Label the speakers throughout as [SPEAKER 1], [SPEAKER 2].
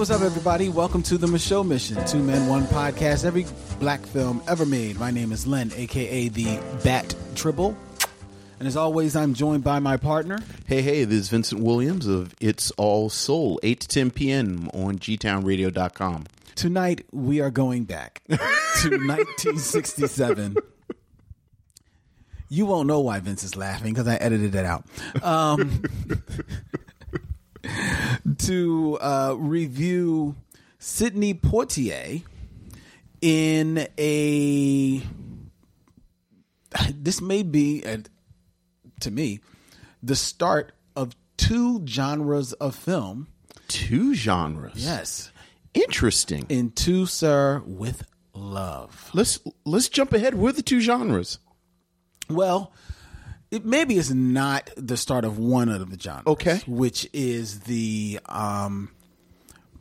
[SPEAKER 1] What's up, everybody? Welcome to the Micheaux Mission, two men, one podcast, every black film ever made. My name is Len, aka the Bat Tribble. And as always, I'm joined by my partner.
[SPEAKER 2] Hey, hey, this is Vincent Williams of It's All Soul, 8 to 10 p.m. on gtownradio.com.
[SPEAKER 1] Tonight, we are going back to 1967. You won't know why Vince is laughing because I edited it out. Um, to uh, review Sidney Poitier in a. This may be, to me, the start of two genres of film.
[SPEAKER 2] Two genres.
[SPEAKER 1] Yes.
[SPEAKER 2] Interesting.
[SPEAKER 1] In To Sir with Love.
[SPEAKER 2] Let's let's jump ahead. What are the two genres?
[SPEAKER 1] Well, it maybe it's not the start of one of the genres.
[SPEAKER 2] Okay.
[SPEAKER 1] Which is the um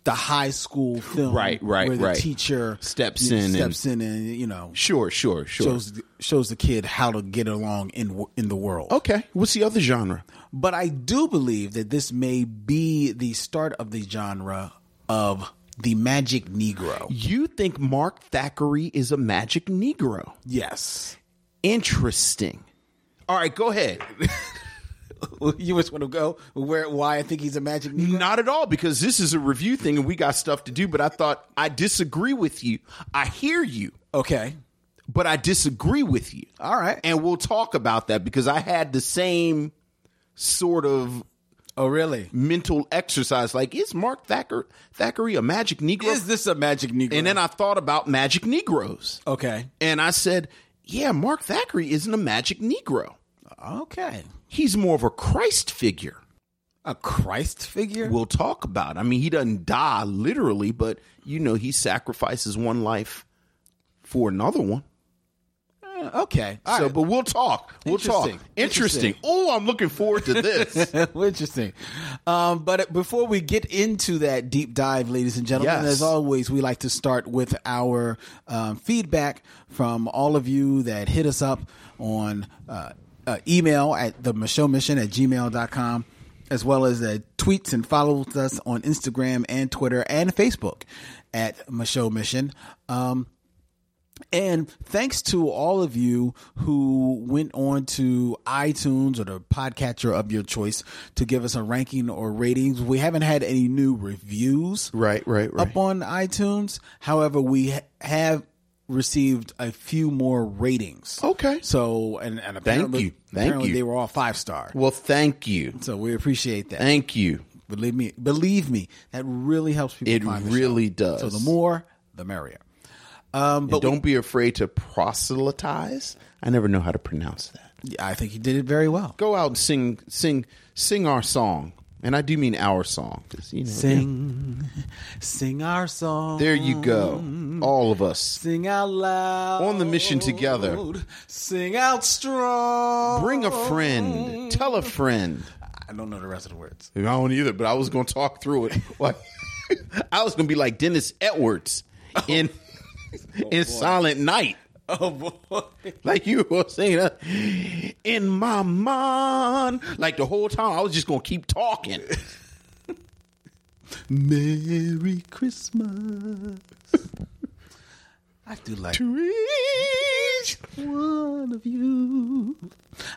[SPEAKER 1] the high school film
[SPEAKER 2] Right, right,
[SPEAKER 1] where the
[SPEAKER 2] right.
[SPEAKER 1] teacher
[SPEAKER 2] Steps in
[SPEAKER 1] steps in and you know
[SPEAKER 2] Sure, sure, sure.
[SPEAKER 1] shows the- shows the kid how to get along in in the world.
[SPEAKER 2] okay. What's the other genre?
[SPEAKER 1] But I do believe that this may be the start of the genre of the magic negro.
[SPEAKER 2] You think Mark Thackeray is a magic Negro?
[SPEAKER 1] Yes.
[SPEAKER 2] Interesting. All right, go ahead.
[SPEAKER 1] you just want to go where why I think he's a magic negro?
[SPEAKER 2] Not at all, because this is a review thing and we got stuff to do. But I thought I disagree with you. I hear you,
[SPEAKER 1] Okay.
[SPEAKER 2] but I disagree with you.
[SPEAKER 1] All right.
[SPEAKER 2] and we'll talk about that because I had the same sort of
[SPEAKER 1] Oh really?
[SPEAKER 2] mental exercise. Like, is Mark Thacker Thackeray a magic Negro?
[SPEAKER 1] Is this a magic negro?
[SPEAKER 2] and then I thought about magic Negroes,
[SPEAKER 1] Okay.
[SPEAKER 2] and I said, "Yeah, Mark Thackeray isn't a magic Negro.
[SPEAKER 1] Okay.
[SPEAKER 2] He's more of a Christ figure."
[SPEAKER 1] A Christ figure?
[SPEAKER 2] We'll talk about. I mean, he doesn't die literally, but you know, he sacrifices one life for another one.
[SPEAKER 1] Uh, okay. All
[SPEAKER 2] so,
[SPEAKER 1] right.
[SPEAKER 2] but we'll talk. We'll talk.
[SPEAKER 1] Interesting.
[SPEAKER 2] Interesting.
[SPEAKER 1] Interesting.
[SPEAKER 2] Oh, I'm looking forward to this.
[SPEAKER 1] Interesting. Um, but before we get into that deep dive, ladies and gentlemen,
[SPEAKER 2] Yes.
[SPEAKER 1] as always, we like to start with our um, feedback from all of you that hit us up on uh, uh, email at the Micheaux Mission at gmail.com, as well as the tweets and follows us on Instagram and Twitter and Facebook at Micheaux Mission. Um, and thanks to all of you who went on to iTunes or the podcatcher of your choice to give us a ranking or ratings. We haven't had any new reviews
[SPEAKER 2] Right, right, right.
[SPEAKER 1] up on iTunes. However, we ha- have received a few more ratings.
[SPEAKER 2] Okay.
[SPEAKER 1] So, and, and apparently,
[SPEAKER 2] you. Thank
[SPEAKER 1] apparently
[SPEAKER 2] you.
[SPEAKER 1] they were all five star.
[SPEAKER 2] Well, thank you.
[SPEAKER 1] So we appreciate that.
[SPEAKER 2] Thank you.
[SPEAKER 1] Believe me, believe me, that really helps people.
[SPEAKER 2] It really
[SPEAKER 1] show.
[SPEAKER 2] does.
[SPEAKER 1] So the more, the merrier. Um,
[SPEAKER 2] But don't be afraid to proselytize. I never know how to pronounce that.
[SPEAKER 1] Yeah, I think you did it very well.
[SPEAKER 2] Go out and sing, sing, sing our song, and I do mean our song. you know,
[SPEAKER 1] Sing, sing our song.
[SPEAKER 2] There you go, all of us.
[SPEAKER 1] Sing out loud.
[SPEAKER 2] On the mission together.
[SPEAKER 1] Sing out strong.
[SPEAKER 2] Bring a friend. Tell a friend.
[SPEAKER 1] I don't know the rest of the words.
[SPEAKER 2] I don't either, but I was going to talk through it. Like, I was going to be like Dennis Edwards oh. in oh, in Silent Night.
[SPEAKER 1] Oh boy.
[SPEAKER 2] Like you were saying, uh, in my mind, like the whole time, I was just gonna keep talking.
[SPEAKER 1] Merry Christmas. I do like
[SPEAKER 2] To each
[SPEAKER 1] one of you.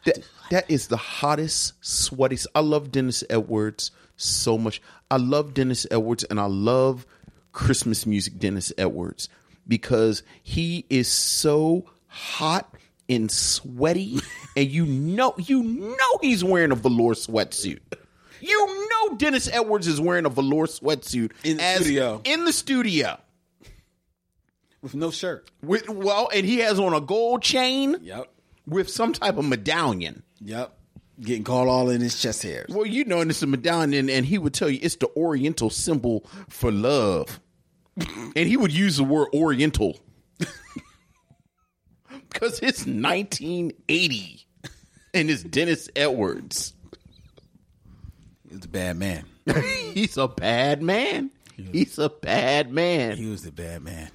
[SPEAKER 2] That, that is the hottest, sweatiest. I love Dennis Edwards so much. I love Dennis Edwards and I love Christmas music, Dennis Edwards, because he is so hot and sweaty, and you know, you know, he's wearing a velour sweatsuit. You know, Dennis Edwards is wearing a velour sweatsuit
[SPEAKER 1] In the studio.
[SPEAKER 2] In the studio.
[SPEAKER 1] With no shirt.
[SPEAKER 2] With, well, and he has on a gold chain
[SPEAKER 1] Yep.
[SPEAKER 2] with some type of medallion.
[SPEAKER 1] Yep. Getting caught all in his chest hairs.
[SPEAKER 2] Well, you know, and it's a medallion, and, and he would tell you it's the Oriental symbol for love, and he would use the word Oriental because it's 1980, and it's Dennis Edwards.
[SPEAKER 1] He was a bad man.
[SPEAKER 2] He's a bad man. He's a bad man.
[SPEAKER 1] He was a bad man.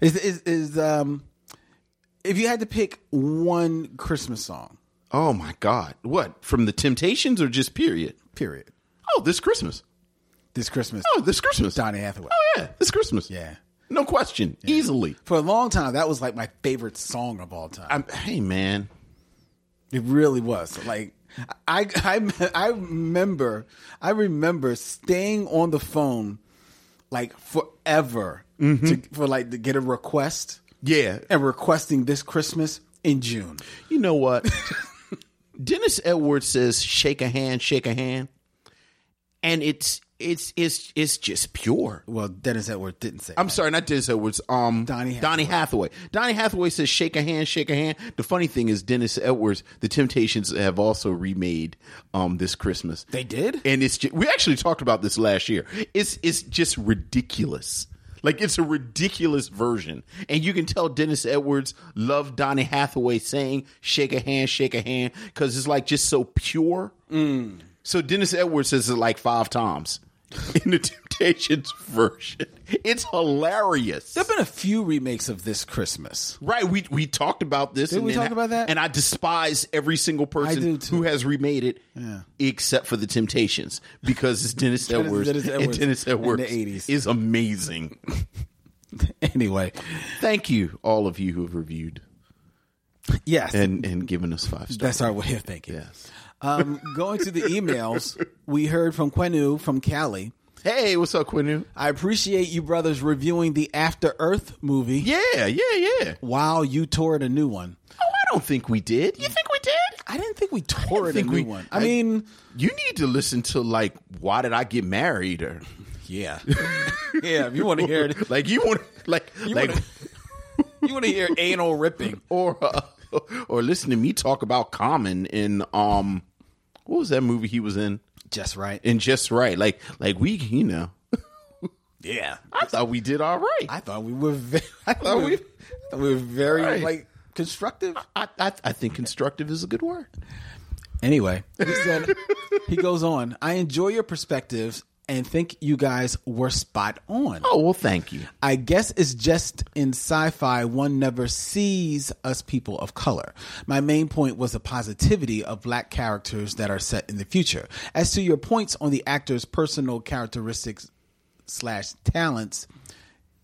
[SPEAKER 1] Is is is um if you had to pick one Christmas song,
[SPEAKER 2] Oh my God! What from the Temptations or just period?
[SPEAKER 1] period,
[SPEAKER 2] Oh, this Christmas.
[SPEAKER 1] This Christmas,
[SPEAKER 2] Oh, this Christmas.
[SPEAKER 1] Donny Hathaway.
[SPEAKER 2] Oh yeah, this Christmas.
[SPEAKER 1] Yeah.
[SPEAKER 2] no question, easily.
[SPEAKER 1] For a long time, that was like my favorite song of all time.
[SPEAKER 2] I'm, hey man,
[SPEAKER 1] It really was. Like I I I remember I remember staying on the phone like forever to, mm-hmm. for like to get a request
[SPEAKER 2] yeah,
[SPEAKER 1] and requesting this Christmas in June.
[SPEAKER 2] You know what? Dennis Edwards says, "Shake a hand, shake a hand," and it's it's it's it's just pure.
[SPEAKER 1] Well, Dennis Edwards didn't say.
[SPEAKER 2] I'm sorry, not Dennis Edwards. Um,
[SPEAKER 1] Donny
[SPEAKER 2] Donny Hathaway. Donny Hathaway says, "Shake a hand, shake a hand." The funny thing is, Dennis Edwards, the Temptations have also remade um this Christmas.
[SPEAKER 1] They did?
[SPEAKER 2] and it's ju- we actually talked about this last year. It's it's just ridiculous. Like it's a ridiculous version, and you can tell Dennis Edwards loved Donny Hathaway saying "shake a hand, shake a hand" because it's like just so pure. So Dennis Edwards says it like five times in the Temptations version. It's hilarious.
[SPEAKER 1] There've been a few remakes of this Christmas.
[SPEAKER 2] Right, we we talked about this.
[SPEAKER 1] Did
[SPEAKER 2] and
[SPEAKER 1] we talk about that?
[SPEAKER 2] And I despise every single person who has remade it, except for the Temptations, because it's Dennis
[SPEAKER 1] Dennis-
[SPEAKER 2] Edwards.
[SPEAKER 1] Dennis
[SPEAKER 2] and
[SPEAKER 1] Edwards in the 80s.
[SPEAKER 2] is amazing.
[SPEAKER 1] anyway,
[SPEAKER 2] Thank you, all of you who have reviewed
[SPEAKER 1] yes,
[SPEAKER 2] and and given us five stars.
[SPEAKER 1] that's our way of thinking.
[SPEAKER 2] Yes.
[SPEAKER 1] Um, going to the emails, we heard from Quenu from Cali.
[SPEAKER 2] Hey, what's up, Quinu?
[SPEAKER 1] I appreciate you brothers reviewing the After Earth movie
[SPEAKER 2] Yeah, yeah, yeah.
[SPEAKER 1] while you toured a new one.
[SPEAKER 2] Oh, I don't think we did. You think we did?
[SPEAKER 1] I didn't think we toured a new
[SPEAKER 2] we-
[SPEAKER 1] one. I,
[SPEAKER 2] I-
[SPEAKER 1] mean,
[SPEAKER 2] You need to listen to like, why did I get married? Or
[SPEAKER 1] yeah, yeah. If you want to hear it,
[SPEAKER 2] like you want like like.
[SPEAKER 1] wanna- you want to hear anal ripping.
[SPEAKER 2] or uh, or listen to me talk about Common in um what was that movie he was in?
[SPEAKER 1] Just right.
[SPEAKER 2] In Just Right. Like like we you know.
[SPEAKER 1] Yeah,
[SPEAKER 2] I thought we did all right.
[SPEAKER 1] I thought we were. Very, I thought we- I thought we were very
[SPEAKER 2] Right.
[SPEAKER 1] like constructive.
[SPEAKER 2] I, I I think constructive is a good word.
[SPEAKER 1] Anyway, he said he goes on. I enjoy your perspectives and think you guys were spot on.
[SPEAKER 2] Oh well, thank you.
[SPEAKER 1] I guess it's just in sci fi one never sees us people of color. My main point was the positivity of black characters that are set in the future. As to your points on the actor's personal characteristics slash talents,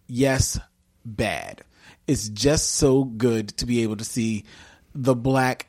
[SPEAKER 1] yes, bad. It's just so good to be able to see the black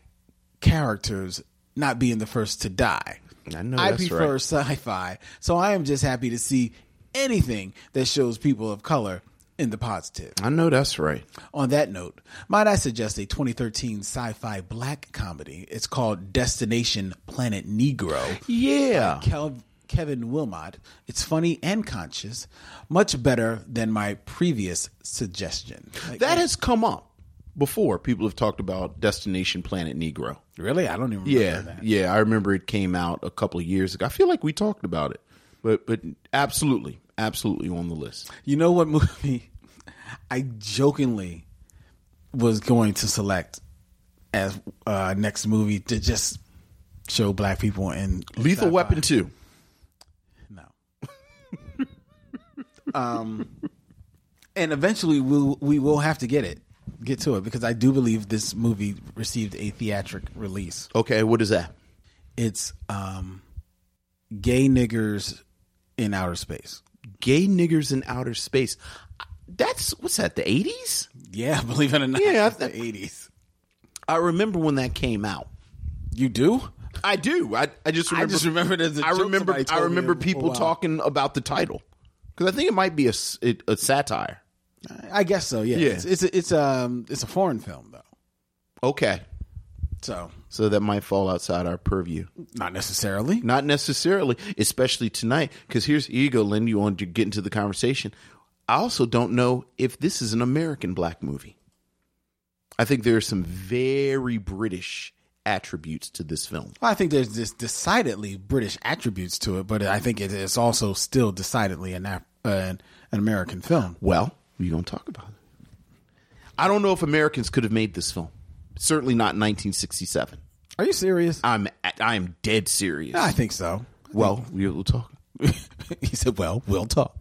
[SPEAKER 1] characters not being the first to die.
[SPEAKER 2] I know
[SPEAKER 1] I prefer
[SPEAKER 2] right.
[SPEAKER 1] sci-fi, so I am just happy to see anything that shows people of color in the positive.
[SPEAKER 2] I know that's right.
[SPEAKER 1] On that note, might I suggest a 2013 sci-fi black comedy? It's called Destination Planet Negro.
[SPEAKER 2] Yeah.
[SPEAKER 1] Kel- Kevin Willmott. It's funny and conscious, much better than my previous suggestion. Like,
[SPEAKER 2] That has come up before. People have talked about Destination Planet Negro.
[SPEAKER 1] really, I don't even remember
[SPEAKER 2] Yeah,
[SPEAKER 1] that.
[SPEAKER 2] yeah. I remember it came out a couple of years ago. I feel like we talked about it, but but absolutely, absolutely on the list.
[SPEAKER 1] You know what movie I jokingly was going to select as uh, next movie to just show black people in
[SPEAKER 2] Lethal
[SPEAKER 1] sci-fi?
[SPEAKER 2] Weapon two.
[SPEAKER 1] No. um, and eventually we'll, we will have to get it, get to it because I do believe this movie received a theatric release.
[SPEAKER 2] Okay, what is that?
[SPEAKER 1] It's um, gay niggers in outer space.
[SPEAKER 2] Gay niggers in outer space. That's what's that? The eighties?
[SPEAKER 1] Yeah, believe it or not,
[SPEAKER 2] Yeah, I
[SPEAKER 1] the eighties.
[SPEAKER 2] I remember when that came out.
[SPEAKER 1] You do?
[SPEAKER 2] I do. I, I just
[SPEAKER 1] I
[SPEAKER 2] remember.
[SPEAKER 1] just remembered as a
[SPEAKER 2] I remember. I remember people talking about the title because I think it might be a, a satire.
[SPEAKER 1] I guess so. Yeah,
[SPEAKER 2] Yeah.
[SPEAKER 1] It's, it's a, it's um it's a foreign film though,
[SPEAKER 2] Okay,
[SPEAKER 1] so
[SPEAKER 2] so that might fall outside our purview.
[SPEAKER 1] not necessarily.
[SPEAKER 2] Not necessarily, especially tonight. Because here's here you go, Lynn. You want to get into the conversation. I also don't know if this is an American black movie. I think there are some very British attributes to this film.
[SPEAKER 1] Well, I think there's this decidedly British attributes to it, but I think it is also still decidedly an uh, an, an American film.
[SPEAKER 2] Well, going to talk about it. I don't know if Americans could have made this film. Certainly not in 1967.
[SPEAKER 1] Are you serious?
[SPEAKER 2] I'm I am dead serious.
[SPEAKER 1] I think so.
[SPEAKER 2] well, we will talk.
[SPEAKER 1] he said, "Well, we'll talk."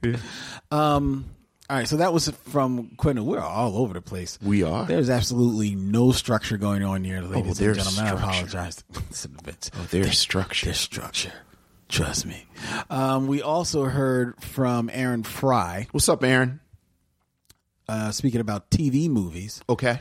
[SPEAKER 1] Um, all right, so that was from Quentin. We're all over the place.
[SPEAKER 2] We are.
[SPEAKER 1] There's absolutely no structure going on here, ladies and
[SPEAKER 2] there's
[SPEAKER 1] gentlemen. I apologize. Listen.
[SPEAKER 2] Oh, there's structure.
[SPEAKER 1] There's structure. Trust me. Um, we also heard from Aaron Fry
[SPEAKER 2] What's up, Aaron?
[SPEAKER 1] Uh, speaking about TV movies.
[SPEAKER 2] Okay.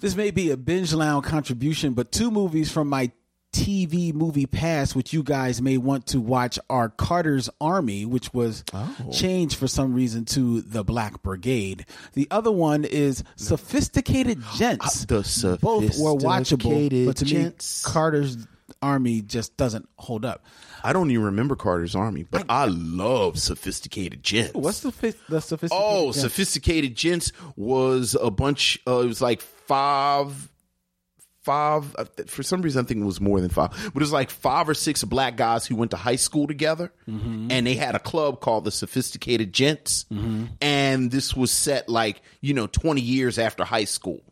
[SPEAKER 1] This may be a binge lounge contribution, but two movies from my TV movie past, which you guys may want to watch, are Carter's Army, which was changed for some reason to the Black Brigade. The other one is Sophisticated Gents.
[SPEAKER 2] The
[SPEAKER 1] Both were watchable,
[SPEAKER 2] Sophisticated
[SPEAKER 1] but to
[SPEAKER 2] Gents.
[SPEAKER 1] me, Carter's Army just doesn't hold up.
[SPEAKER 2] I don't even remember Carter's Army, but I, love sophisticated gents.
[SPEAKER 1] What's the the Sophisticated?
[SPEAKER 2] Oh,
[SPEAKER 1] Gents?
[SPEAKER 2] sophisticated gents was a bunch. Uh, it was like five, five. uh, For some reason, I think it was more than five, but it was like five or six black guys who went to high school together, and they had a club called the Sophisticated Gents, and this was set like you know twenty years after high school.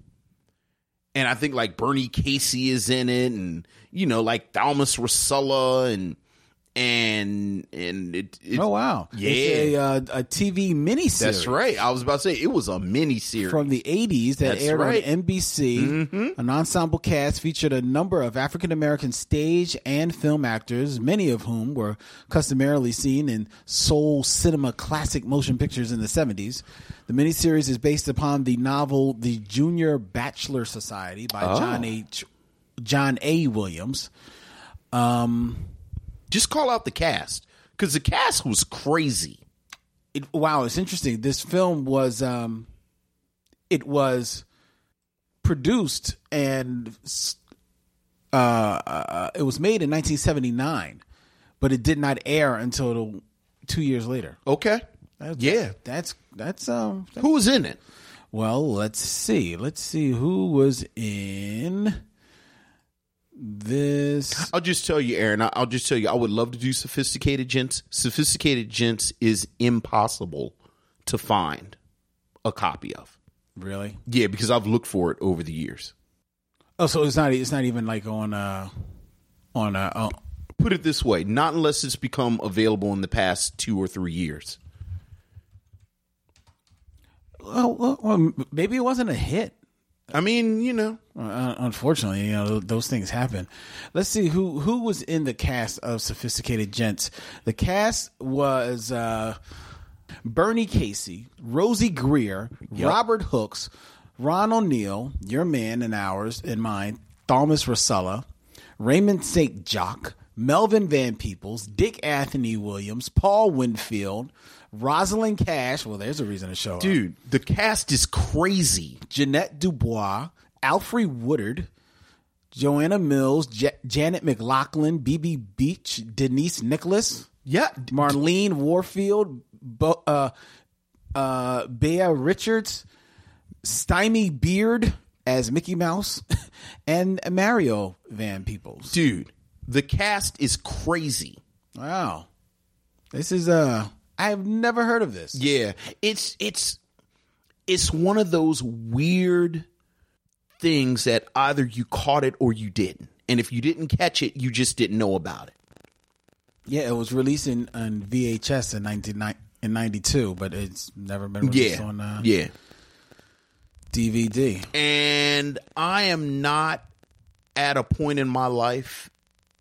[SPEAKER 2] And I think like Bernie Casey is in it, and you know like Thalmus Rasulala and and and it, it
[SPEAKER 1] Oh wow!
[SPEAKER 2] Yeah.
[SPEAKER 1] it's a, uh, a TV miniseries.
[SPEAKER 2] that's right. I was about to say it was a mini series.
[SPEAKER 1] from the 80s that
[SPEAKER 2] That's
[SPEAKER 1] aired
[SPEAKER 2] right.
[SPEAKER 1] on NBC. An ensemble cast featured a number of African American stage and film actors, many of whom were customarily seen in soul cinema classic motion pictures in the 70s. The miniseries is based upon the novel The Junior Bachelor Society by John H. John A. Williams.
[SPEAKER 2] Just call out the cast because the cast was crazy.
[SPEAKER 1] it, wow, it's interesting. This film was um, it was produced and uh, uh, it was made in 1979, but it did not air until the, two years later.
[SPEAKER 2] Okay,
[SPEAKER 1] That's,
[SPEAKER 2] yeah.
[SPEAKER 1] that's that's um.
[SPEAKER 2] Who was in it?
[SPEAKER 1] Well, let's see. Let's see who was in this.
[SPEAKER 2] I'll just tell you, Aaron. I'll just tell you. I would love to do sophisticated gents. Sophisticated gents is impossible to find a copy of.
[SPEAKER 1] Really?
[SPEAKER 2] Yeah, because I've looked for it over the years.
[SPEAKER 1] Oh, so it's not. It's not even like on uh on uh. uh
[SPEAKER 2] Put it this way: not unless it's become available in the past two or three years.
[SPEAKER 1] well, well, well, maybe it wasn't a hit.
[SPEAKER 2] I mean, you know,
[SPEAKER 1] Uh, unfortunately, you know those things happen. Let's see who who was in the cast of Sophisticated Gents. The cast was uh, Bernie Casey, Rosey Grier, Robert Hooks, Ron O'Neal, your man and ours and mine, Thalmus Rasulala, Raymond St. Jacques, Melvin Van Peebles, Dick Anthony Williams, Paul Winfield, Rosalind Cash. Well, there's a reason to show up.
[SPEAKER 2] dude, the cast is crazy.
[SPEAKER 1] Jeanette Dubois, Alfre Woodard, Joanna Miles, J- Janet MacLachlan, BB Beach, Denise Nicholas,
[SPEAKER 2] Yeah,
[SPEAKER 1] Marlene Warfield, Bo- uh, uh, Beah Richards, Stymie Beard as Mickey Mouse, and Mario Van Peebles.
[SPEAKER 2] dude, the cast is crazy.
[SPEAKER 1] Wow, this is uh, I have never heard of this.
[SPEAKER 2] Yeah, it's it's it's one of those weird things that either you caught it or you didn't. And if you didn't catch it, you just didn't know about it.
[SPEAKER 1] Yeah, it was released in on VHS in nineteen in ninety two, but it's never been released
[SPEAKER 2] Yeah.
[SPEAKER 1] on uh,
[SPEAKER 2] yeah.
[SPEAKER 1] DVD.
[SPEAKER 2] And I am not at a point in my life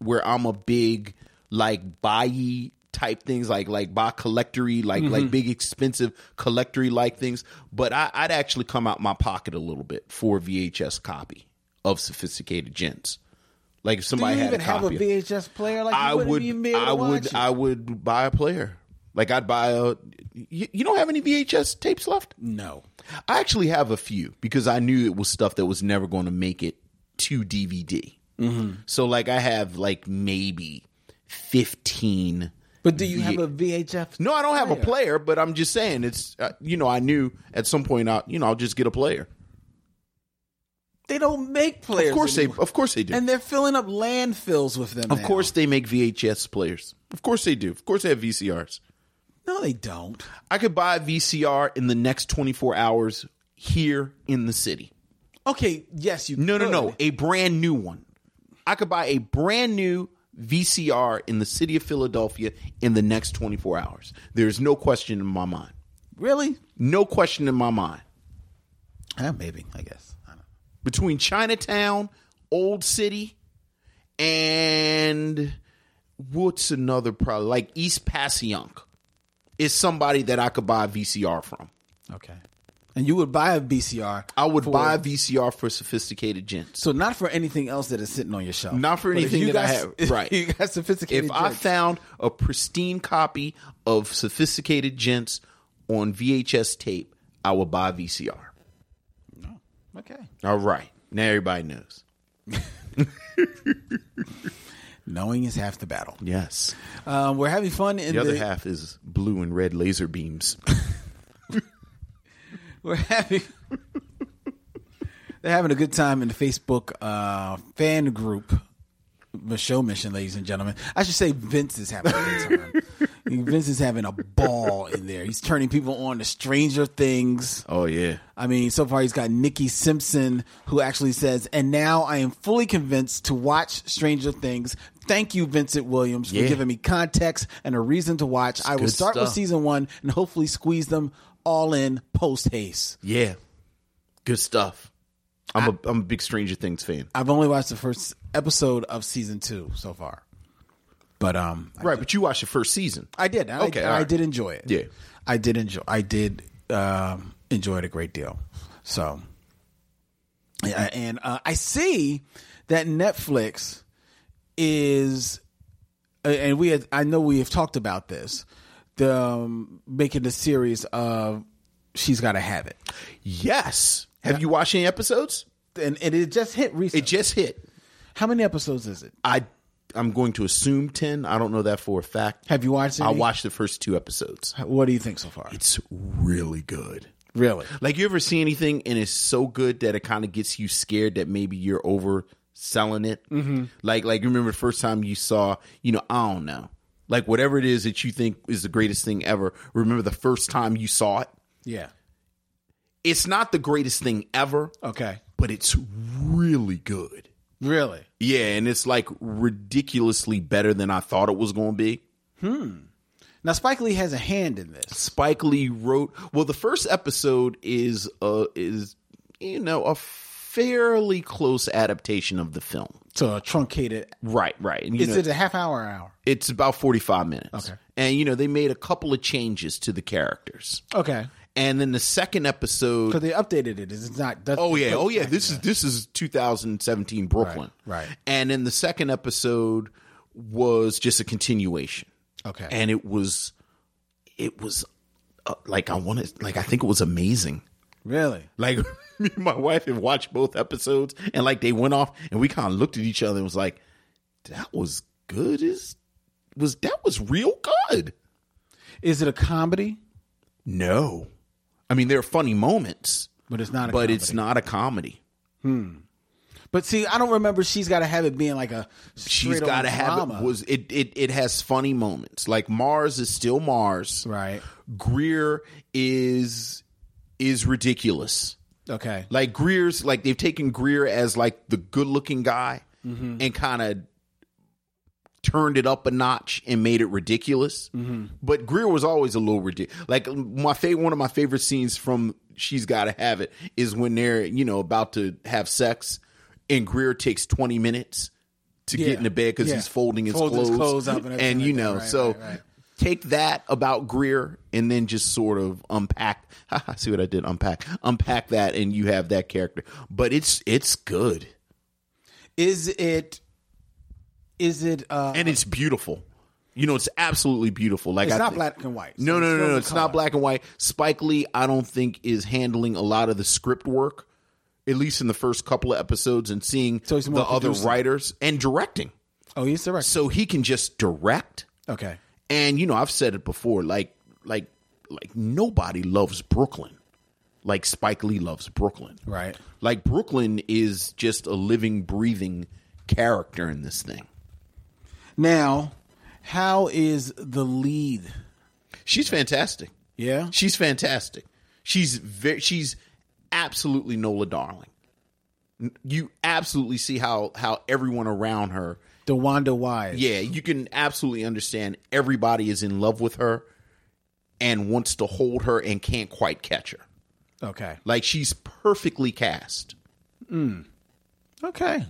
[SPEAKER 2] where I'm a big like buy type things like like buy collectory like
[SPEAKER 1] Mm-hmm.
[SPEAKER 2] like big expensive collectory like things but I, i'd actually come out my pocket a little bit for vhs copy of sophisticated gents like if somebody
[SPEAKER 1] you
[SPEAKER 2] had
[SPEAKER 1] even
[SPEAKER 2] a
[SPEAKER 1] have a VHS player? Like you
[SPEAKER 2] i
[SPEAKER 1] wouldn't even be able to
[SPEAKER 2] i would i would buy a player like i'd buy a you, you don't have any vhs tapes left
[SPEAKER 1] no.
[SPEAKER 2] I actually have a few because I knew it was stuff that was never going to make it to DVD.
[SPEAKER 1] Mm-hmm.
[SPEAKER 2] So, like, I have like maybe 15.
[SPEAKER 1] But do you have a VHS?
[SPEAKER 2] No, I don't have a
[SPEAKER 1] player?
[SPEAKER 2] but I'm just saying it's, uh, you know, I knew at some point, I, you know, I'll just get a player.
[SPEAKER 1] They don't make players.
[SPEAKER 2] Of course they, of course they do.
[SPEAKER 1] and they're filling up landfills with them.
[SPEAKER 2] of
[SPEAKER 1] now.
[SPEAKER 2] course they make VHS players. Of course they do. Of course they have VCRs.
[SPEAKER 1] no, they don't.
[SPEAKER 2] I could buy a VCR in the next 24 hours here in the city.
[SPEAKER 1] Okay, yes, you.
[SPEAKER 2] No, no, no. A brand new one. I could buy a brand new VCR in the city of Philadelphia in the next 24 hours. There's no question in my mind.
[SPEAKER 1] Really?
[SPEAKER 2] No question in my mind.
[SPEAKER 1] Uh, maybe. I guess. I don't know.
[SPEAKER 2] Between Chinatown, Old City, and what's another probably like East Passyunk is somebody that I could buy a VCR from.
[SPEAKER 1] Okay. And you would buy a VCR.
[SPEAKER 2] I would
[SPEAKER 1] for-
[SPEAKER 2] buy a VCR for sophisticated gents.
[SPEAKER 1] So not for anything else that is sitting on your shelf.
[SPEAKER 2] Not for anything that I have. Right.
[SPEAKER 1] You got sophisticated.
[SPEAKER 2] if I found a pristine copy of Sophisticated Gents on VHS tape, I would buy a VCR.
[SPEAKER 1] okay.
[SPEAKER 2] All right. Now everybody knows.
[SPEAKER 1] Knowing is half the battle.
[SPEAKER 2] Yes.
[SPEAKER 1] Um, we're having fun in
[SPEAKER 2] The
[SPEAKER 1] the.
[SPEAKER 2] other half is blue and red laser beams.
[SPEAKER 1] We're having. they're having a good time in the Facebook uh, fan group. The Micheaux Mission, ladies and gentlemen. I should say Vince is having a good time. Vince is having a ball in there. He's turning people on to Stranger Things.
[SPEAKER 2] Oh yeah.
[SPEAKER 1] I mean, so far he's got Nikki Simpson, who actually says, "And now I am fully convinced to watch Stranger Things." Thank you, Vincent Williams, for giving me context and a reason to watch. I will
[SPEAKER 2] good
[SPEAKER 1] start with season one and hopefully squeeze them all in post haste.
[SPEAKER 2] Yeah. Good stuff. I'm a I'm a big Stranger Things fan.
[SPEAKER 1] I've only watched the first episode of season two so far, but um, I
[SPEAKER 2] Right, but you watched the first season.
[SPEAKER 1] I did. I,
[SPEAKER 2] Okay,
[SPEAKER 1] I,
[SPEAKER 2] right.
[SPEAKER 1] did enjoy it.
[SPEAKER 2] Yeah.
[SPEAKER 1] I did enjoy. I did um, enjoy it a great deal. So, yeah, and uh, I see that Netflix is, and we had. I know we have talked about this. The um, making the series of she's got to have it,
[SPEAKER 2] Yes. Have you watched any episodes?
[SPEAKER 1] and, and it just hit recently.
[SPEAKER 2] It just hit.
[SPEAKER 1] How many episodes is it?
[SPEAKER 2] I I'm going to assume 10. I don't know that for a fact.
[SPEAKER 1] Have you watched it?
[SPEAKER 2] I watched the first two episodes.
[SPEAKER 1] What do you think so far?
[SPEAKER 2] It's really good.
[SPEAKER 1] Really?
[SPEAKER 2] Like you ever see anything and it's so good that it kind of gets you scared that maybe you're overselling it. Mm-hmm. Like like you remember the first time you saw, you know, I don't know, like whatever it is that you think is the greatest thing ever. Remember the first time you saw it.
[SPEAKER 1] Yeah.
[SPEAKER 2] It's not the greatest thing ever,
[SPEAKER 1] Okay.
[SPEAKER 2] but it's really good.
[SPEAKER 1] Really?
[SPEAKER 2] Yeah, and it's like ridiculously better than I thought it was going to be. Hmm.
[SPEAKER 1] Now Spike Lee has a hand in this.
[SPEAKER 2] Spike Lee wrote. Well, the first episode is uh is you know a fairly close adaptation of the film.
[SPEAKER 1] So a truncated.
[SPEAKER 2] Right, right. And, you
[SPEAKER 1] Is
[SPEAKER 2] know,
[SPEAKER 1] it a half hour or hour?
[SPEAKER 2] it's about forty five minutes.
[SPEAKER 1] Okay.
[SPEAKER 2] and you know they made a couple of changes to the characters,
[SPEAKER 1] Okay.
[SPEAKER 2] and then the second episode.
[SPEAKER 1] Because they updated it. Is it. It's not. That's,
[SPEAKER 2] Oh yeah, oh yeah. This is this is 2017 Brooklyn,
[SPEAKER 1] Right, right.
[SPEAKER 2] And then the second episode was just a continuation.
[SPEAKER 1] Okay.
[SPEAKER 2] and it was, it was uh, like I wanted, like I think it was amazing.
[SPEAKER 1] really.
[SPEAKER 2] Like me and my wife have watched both episodes, and like they went off, and we kind of looked at each other and was like, "That was good. Is was that was real good?"
[SPEAKER 1] Is it a comedy?
[SPEAKER 2] No, I mean there are funny moments,
[SPEAKER 1] But it's not. A
[SPEAKER 2] but
[SPEAKER 1] comedy.
[SPEAKER 2] it's not a comedy. Hmm.
[SPEAKER 1] But see, I don't remember. She's got to have it being like a.
[SPEAKER 2] She's got to have it. Was it, it? It has funny moments. Like Mars is still Mars.
[SPEAKER 1] right.
[SPEAKER 2] Greer is is ridiculous.
[SPEAKER 1] Okay.
[SPEAKER 2] Like Greer's like they've taken Greer as like the good looking guy
[SPEAKER 1] Mm-hmm.
[SPEAKER 2] and kind of turned it up a notch and made it ridiculous.
[SPEAKER 1] Mm-hmm.
[SPEAKER 2] But Greer was always a little ridiculous. Like my favorite, one of my favorite scenes from She's Got to Have It is when they're you know about to have sex and Greer takes twenty minutes to
[SPEAKER 1] Yeah.
[SPEAKER 2] get in the bed because
[SPEAKER 1] Yeah.
[SPEAKER 2] he's folding his
[SPEAKER 1] Folds his
[SPEAKER 2] clothes,
[SPEAKER 1] clothes up and everything
[SPEAKER 2] you know
[SPEAKER 1] Right,
[SPEAKER 2] so.
[SPEAKER 1] right, right.
[SPEAKER 2] Take that about Greer and then just sort of unpack. see what I did? Unpack, unpack that, and you have that character. But it's it's good
[SPEAKER 1] Is it? Is it? Uh,
[SPEAKER 2] and it's beautiful. You know, it's absolutely beautiful. Like
[SPEAKER 1] it's
[SPEAKER 2] I
[SPEAKER 1] not black and white.
[SPEAKER 2] No,
[SPEAKER 1] so
[SPEAKER 2] no, no, no.
[SPEAKER 1] in
[SPEAKER 2] It's
[SPEAKER 1] color.
[SPEAKER 2] not black and white. Spike Lee, I don't think, is handling a lot of the script work, at least in the first couple of episodes, and seeing
[SPEAKER 1] So
[SPEAKER 2] the other
[SPEAKER 1] producing.
[SPEAKER 2] writers and directing.
[SPEAKER 1] Oh, he's direct.
[SPEAKER 2] So he can just direct.
[SPEAKER 1] okay.
[SPEAKER 2] And you know, I've said it before, like, like, like nobody loves Brooklyn, like Spike Lee loves Brooklyn.
[SPEAKER 1] Right.
[SPEAKER 2] Like Brooklyn is just a living, breathing character in this thing.
[SPEAKER 1] Now, how is the lead?
[SPEAKER 2] She's fantastic.
[SPEAKER 1] Yeah.
[SPEAKER 2] She's fantastic. She's very, she's absolutely Nola Darling. You absolutely see how how everyone around her.
[SPEAKER 1] DeWanda Wise.
[SPEAKER 2] Yeah, you can absolutely understand everybody is in love with her and wants to hold her and can't quite catch her.
[SPEAKER 1] Okay.
[SPEAKER 2] Like she's perfectly cast. Hmm.
[SPEAKER 1] Okay.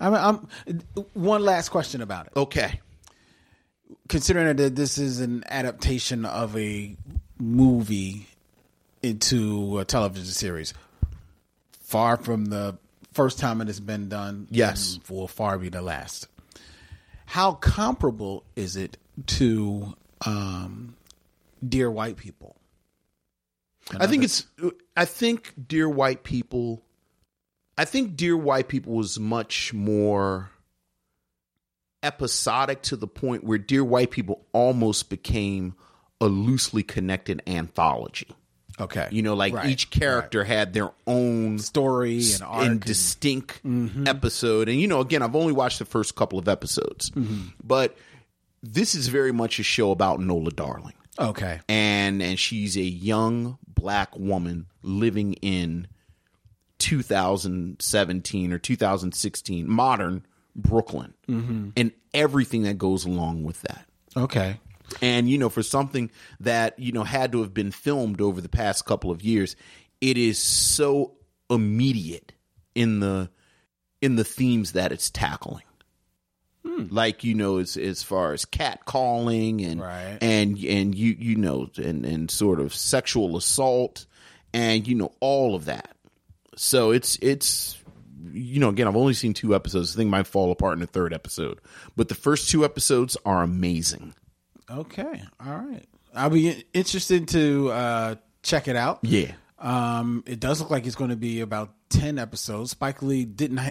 [SPEAKER 1] I'm, I'm. One last question about it.
[SPEAKER 2] Okay.
[SPEAKER 1] Considering that this is an adaptation of a movie into a television series, far from the first time it has been done.
[SPEAKER 2] Yes.
[SPEAKER 1] will far be the last. How comparable is it to um, Dear White People?
[SPEAKER 2] I think it's. I think Dear White People. I think Dear White People was much more episodic to the point where Dear White People almost became a loosely connected anthology.
[SPEAKER 1] Okay.
[SPEAKER 2] You know, like
[SPEAKER 1] Right,
[SPEAKER 2] each character had their own
[SPEAKER 1] story and arc.
[SPEAKER 2] and
[SPEAKER 1] and-
[SPEAKER 2] distinct mm-hmm. episode. And you know, again, I've only watched the first couple of episodes, mm-hmm. but this is very much a show about Nola Darling
[SPEAKER 1] okay.
[SPEAKER 2] and and she's a young black woman living in 2017 or 2016 modern Brooklyn mm-hmm. and everything that goes along with that.
[SPEAKER 1] Okay.
[SPEAKER 2] And you know, for something that you know had to have been filmed over the past couple of years, it is so immediate in the in the themes that it's tackling. Hmm. Like you know, as as far as cat calling and
[SPEAKER 1] Right.
[SPEAKER 2] and and you you know and and sort of sexual assault and you know all of that. So it's it's you know again I've only seen two episodes. I think it might fall apart in the third episode, but the first two episodes are amazing.
[SPEAKER 1] Okay. All right. I'll be interested to uh, check it out.
[SPEAKER 2] Yeah.
[SPEAKER 1] Um, it does look like it's going to be about 10 episodes. Spike Lee didn't ha-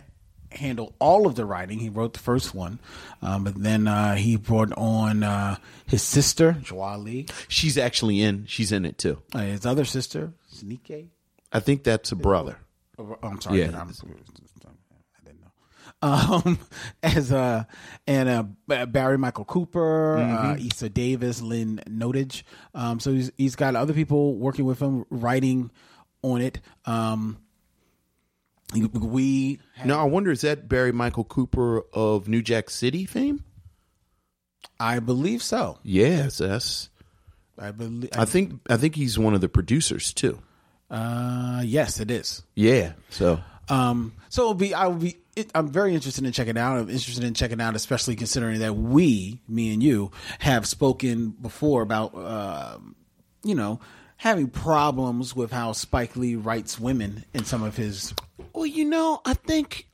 [SPEAKER 1] handle all of the writing. He wrote the first one. Um, but then uh, he brought on uh, his sister, Joie Lee,
[SPEAKER 2] She's actually in. She's in it too.
[SPEAKER 1] uh, his other sister, Snike.
[SPEAKER 2] I think that's a brother.
[SPEAKER 1] Oh, I'm sorry.
[SPEAKER 2] Yeah.
[SPEAKER 1] I'm- I didn't know. Um, as uh, and uh, Barry Michael Cooper, uh, Eisa Davis, Lynn Nottage. Um, so he's he's got other people working with him, writing on it. Um, we
[SPEAKER 2] Now I wonder is that Barry Michael Cooper of New Jack City fame?
[SPEAKER 1] I believe so.
[SPEAKER 2] Yes, that's.
[SPEAKER 1] I believe.
[SPEAKER 2] I think I think he's one of the producers too.
[SPEAKER 1] Uh, yes, it is.
[SPEAKER 2] Yeah. So
[SPEAKER 1] Um, so it'll be. I will be. It, I'm very interested in checking out. I'm interested in checking out, especially considering that we, me and you, have spoken before about, um, you know, having problems with how Spike Lee writes women in some of his.
[SPEAKER 2] Well, you know, I think,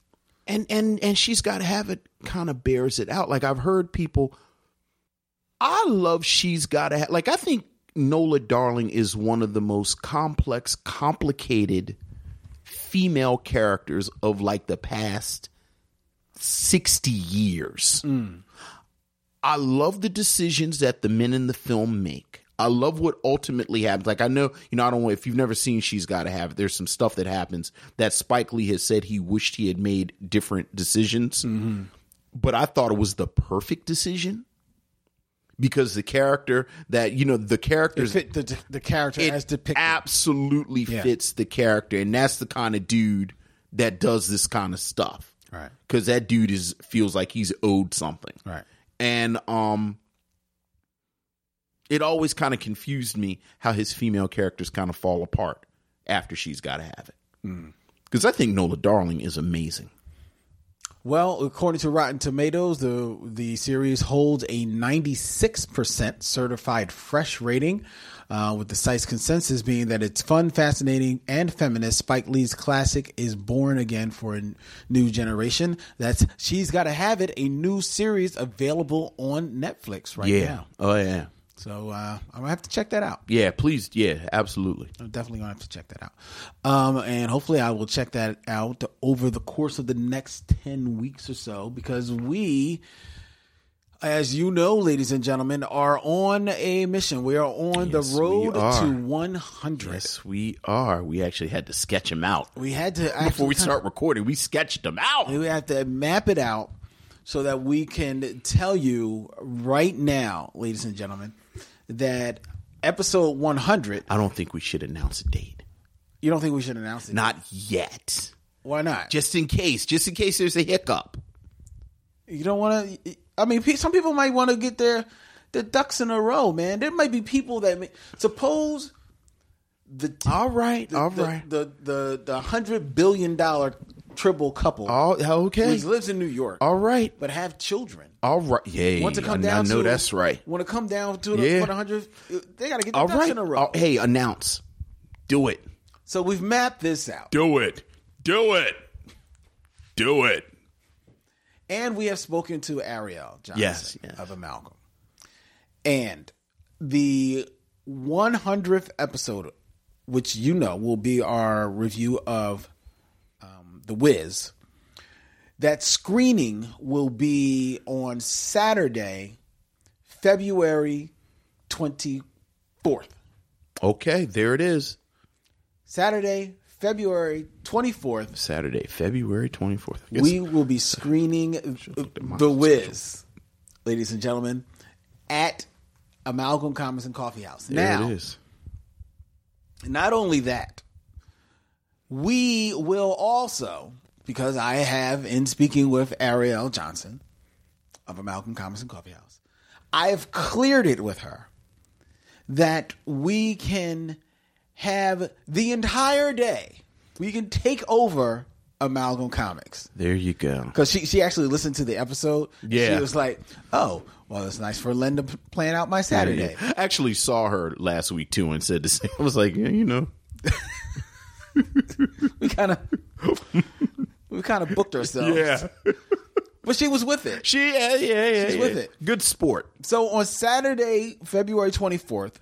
[SPEAKER 2] and and and she's got to have it. Kind of bears it out. Like I've heard people. I love she's got to have. Like I think Nola Darling is one of the most complex, complicated female characters of like the past sixty years. Mm. I love the decisions that the men in the film make. I love what ultimately happens. Like I know, you know, I don't know if you've never seen She's Gotta Have It. There's some stuff that happens that Spike Lee has said he wished he had made different decisions. Mm-hmm. But I thought it was the perfect decision because the character that you know the characters
[SPEAKER 1] Fit the, the character
[SPEAKER 2] it
[SPEAKER 1] as depicted.
[SPEAKER 2] absolutely
[SPEAKER 1] Yeah.
[SPEAKER 2] fits the character, and that's the kind of dude that does this kind of stuff.
[SPEAKER 1] Right.
[SPEAKER 2] Because that dude is feels like he's owed something.
[SPEAKER 1] Right.
[SPEAKER 2] And um, it always kind of confused me how his female characters kind of fall apart after she's got to have it. Because I think Nola Darling is amazing.
[SPEAKER 1] Well, according to Rotten Tomatoes, the the series holds a 96% certified fresh rating, uh, with the site's consensus being that it's fun, fascinating, and feminist. Spike Lee's classic is born again for a n- new generation. That's She's Gotta Have It, a new series available on Netflix right
[SPEAKER 2] Yeah.
[SPEAKER 1] now.
[SPEAKER 2] Oh yeah.
[SPEAKER 1] So uh, I'm gonna have to check that out.
[SPEAKER 2] Yeah. Please. Yeah. Absolutely.
[SPEAKER 1] I'm definitely gonna have to check that out. Um, and hopefully I will check that out over the course of the next ten weeks or so because we, as you know, ladies and gentlemen, are on a mission. We are on
[SPEAKER 2] Yes,
[SPEAKER 1] the road to 100.
[SPEAKER 2] Yes, we are. We actually had to sketch them out
[SPEAKER 1] We had to
[SPEAKER 2] before we start recording. We sketched them out.
[SPEAKER 1] We have to map it out so that we can tell you right now, ladies and gentlemen, that episode 100.
[SPEAKER 2] I don't think we should announce a date.
[SPEAKER 1] You don't think we should announce it?
[SPEAKER 2] Not yet.
[SPEAKER 1] Why not?
[SPEAKER 2] Just in case. Just in case there's a hiccup.
[SPEAKER 1] You don't want to. I mean, some people might want to get their their ducks in a row, man. There might be people that may, suppose the
[SPEAKER 2] All right.
[SPEAKER 1] the,
[SPEAKER 2] all
[SPEAKER 1] the,
[SPEAKER 2] right.
[SPEAKER 1] the the the hundred billion dollar triple couple
[SPEAKER 2] all okay.
[SPEAKER 1] which lives in New York,
[SPEAKER 2] All right.
[SPEAKER 1] but have children.
[SPEAKER 2] All right. Yeah.
[SPEAKER 1] Want to come
[SPEAKER 2] I,
[SPEAKER 1] down?
[SPEAKER 2] I know
[SPEAKER 1] to,
[SPEAKER 2] that's right.
[SPEAKER 1] Want to come down to the,
[SPEAKER 2] Yeah.
[SPEAKER 1] for the hundred? They got to get
[SPEAKER 2] All
[SPEAKER 1] ducks
[SPEAKER 2] right.
[SPEAKER 1] in a row.
[SPEAKER 2] Oh, hey, announce. Do it.
[SPEAKER 1] So we've mapped this out,
[SPEAKER 2] Do it. Do it. Do it.
[SPEAKER 1] and we have spoken to Ariell Johnson
[SPEAKER 2] Yes, yes.
[SPEAKER 1] of Amalgam, and the 100th episode, which you know will be our review of The Wiz. That screening will be on Saturday, February 24th.
[SPEAKER 2] Okay, there it is.
[SPEAKER 1] Saturday, February 24th,
[SPEAKER 2] Saturday, February 24th.
[SPEAKER 1] We will be screening The Wiz, ladies and gentlemen, at Amalgam Comics and Coffee House.
[SPEAKER 2] there
[SPEAKER 1] now,
[SPEAKER 2] it is.
[SPEAKER 1] not only that, we will also, because I have, in speaking with Ariell Johnson of Amalgam Comics and Coffee House, I have cleared it with her that we can have the entire day, we can take over Amalgam Comics.
[SPEAKER 2] There you go.
[SPEAKER 1] Because she, she actually listened to the episode.
[SPEAKER 2] Yeah.
[SPEAKER 1] She was like, oh, well, it's nice for Linda p- playing out my Saturday.
[SPEAKER 2] I actually saw her last week too and said the same. I was like, yeah, you know.
[SPEAKER 1] We kind of. We kind of booked ourselves. Yeah. But she was with it.
[SPEAKER 2] She, yeah, yeah, yeah.
[SPEAKER 1] She's
[SPEAKER 2] yeah.
[SPEAKER 1] with it.
[SPEAKER 2] Good sport.
[SPEAKER 1] So on Saturday, February 24th,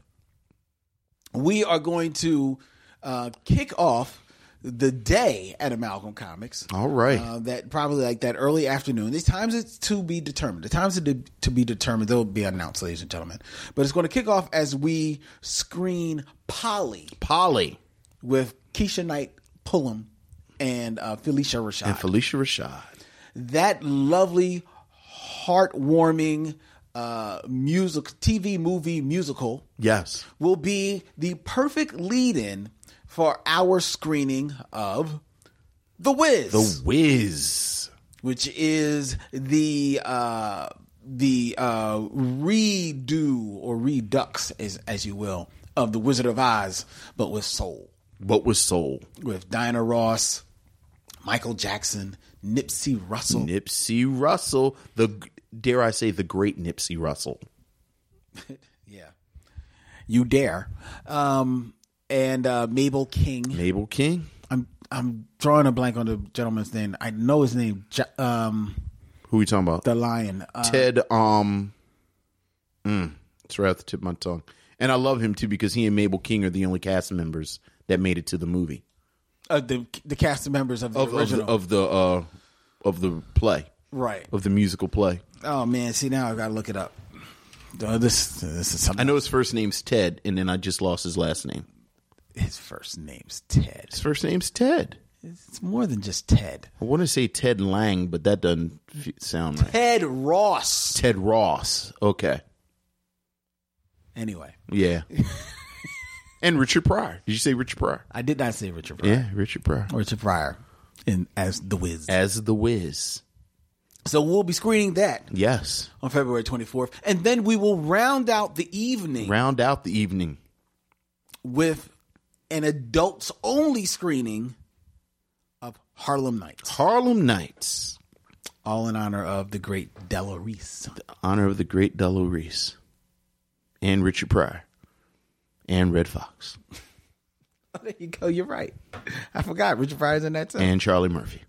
[SPEAKER 1] we are going to uh, kick off the day at Amalgam Comics.
[SPEAKER 2] All right.
[SPEAKER 1] Uh, that probably like that early afternoon. These times it's to be determined. The times are to, to be determined. They'll be announced, ladies and gentlemen. But it's going to kick off as we screen Polly
[SPEAKER 2] Polly
[SPEAKER 1] with Keisha Knight Pullum and uh, Phylicia Rashad.
[SPEAKER 2] and Phylicia Rashad.
[SPEAKER 1] that lovely, heartwarming uh, music TV movie musical
[SPEAKER 2] Yes.
[SPEAKER 1] will be the perfect lead-in for our screening of The Wiz,
[SPEAKER 2] The Wiz.
[SPEAKER 1] which is the uh, the uh, redo or redux, as as you will, of The Wizard of Oz, but with soul,
[SPEAKER 2] What was soul?
[SPEAKER 1] with Diana Ross, Michael Jackson, Nipsey Russell.
[SPEAKER 2] Nipsey Russell. The dare I say the great Nipsey Russell.
[SPEAKER 1] Yeah. You dare. Um, and uh, Mabel King.
[SPEAKER 2] Mabel King.
[SPEAKER 1] I'm I'm drawing a blank on the gentleman's name. I know his name. Um,
[SPEAKER 2] Who are we talking about?
[SPEAKER 1] the Lion. Uh,
[SPEAKER 2] Ted. Um. Mm, it's right off the tip of my tongue. And I love him too because he and Mabel King are the only cast members that made it to the movie
[SPEAKER 1] uh, the the cast members of the
[SPEAKER 2] of, of the
[SPEAKER 1] original.
[SPEAKER 2] of the uh of the play
[SPEAKER 1] right.
[SPEAKER 2] of the musical play.
[SPEAKER 1] Oh man, see now I gotta look it up. Uh, this this is something.
[SPEAKER 2] I know his first name's Ted, and then I just lost his last name.
[SPEAKER 1] His first name's Ted.
[SPEAKER 2] His first name's Ted.
[SPEAKER 1] It's more than just Ted.
[SPEAKER 2] I want to say Ted Lang, but that doesn't f- sound right.
[SPEAKER 1] Ted Ross.
[SPEAKER 2] Ted Ross. Okay.
[SPEAKER 1] Anyway,
[SPEAKER 2] Yeah. and Richard Pryor. Did you say Richard Pryor?
[SPEAKER 1] I did not say Richard Pryor.
[SPEAKER 2] Yeah, Richard Pryor.
[SPEAKER 1] Richard Pryor, in as the Wiz.
[SPEAKER 2] As the Wiz.
[SPEAKER 1] So we'll be screening that
[SPEAKER 2] Yes.
[SPEAKER 1] on February 24th. And then we will round out the evening
[SPEAKER 2] Round out the evening.
[SPEAKER 1] with an adults only screening of Harlem Nights.
[SPEAKER 2] Harlem Nights.
[SPEAKER 1] All in honor of the great Della Reese.
[SPEAKER 2] Honor of the great Della Reese. And Richard Pryor. And Redd Foxx.
[SPEAKER 1] Oh, there you go. You're right. I forgot Richard Pryor's in that too.
[SPEAKER 2] And Charlie Murphy.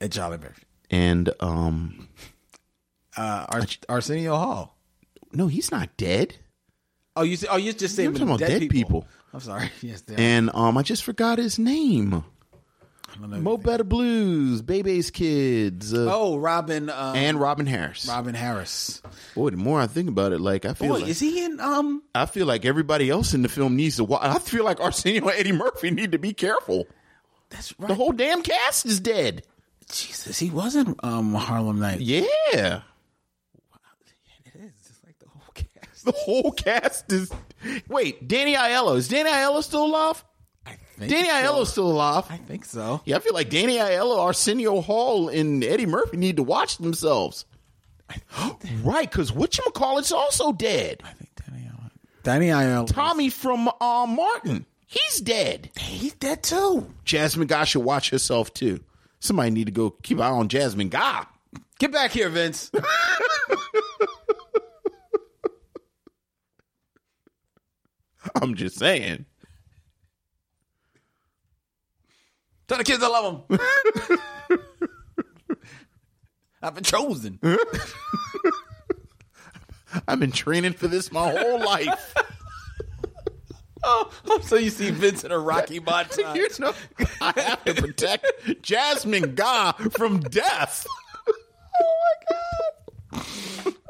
[SPEAKER 1] And Charlie Murphy.
[SPEAKER 2] And um
[SPEAKER 1] Uh, Ar- Arsenio Hall.
[SPEAKER 2] no, he's not dead.
[SPEAKER 1] Oh, you oh you just saying
[SPEAKER 2] I'm talking about dead people.
[SPEAKER 1] I'm sorry. Yes, they are.
[SPEAKER 2] And um I just forgot his name. Mo Better Blues, Bebe's Kids, uh,
[SPEAKER 1] oh, Robin. Um,
[SPEAKER 2] and Robin Harris.
[SPEAKER 1] Robin Harris.
[SPEAKER 2] Boy, the more I think about it, like I feel
[SPEAKER 1] Boy,
[SPEAKER 2] like
[SPEAKER 1] is he in? Um,
[SPEAKER 2] I feel like everybody else in the film needs to watch. I feel like Arsenio and Eddie Murphy need to be careful.
[SPEAKER 1] that's right.
[SPEAKER 2] The whole damn cast is dead.
[SPEAKER 1] Jesus, he was in um Harlem Night.
[SPEAKER 2] Yeah.
[SPEAKER 1] It is just like the whole cast.
[SPEAKER 2] The whole cast is. Wait, Danny Aiello. Is Danny Aiello still alive? Danny
[SPEAKER 1] so.
[SPEAKER 2] Aiello's still alive.
[SPEAKER 1] I think so.
[SPEAKER 2] Yeah, I feel like Danny Aiello, Arsenio Hall, and Eddie Murphy need to watch themselves. right, because whatchamacallit's also dead.
[SPEAKER 1] I think Danny Aiello. Danny Aiello.
[SPEAKER 2] Tommy from uh, Martin. He's dead.
[SPEAKER 1] he's dead too.
[SPEAKER 2] Jasmine Guy should watch herself too. Somebody need to go keep an eye on Jasmine Guy.
[SPEAKER 1] Get back here, Vince.
[SPEAKER 2] I'm just saying.
[SPEAKER 1] Tell the kids I love them. I've been chosen.
[SPEAKER 2] I've been training for this my whole life.
[SPEAKER 1] oh, so you see Vince in a Rocky montage.
[SPEAKER 2] you know, I have to protect Jasmine Guy from death.
[SPEAKER 1] Oh my god.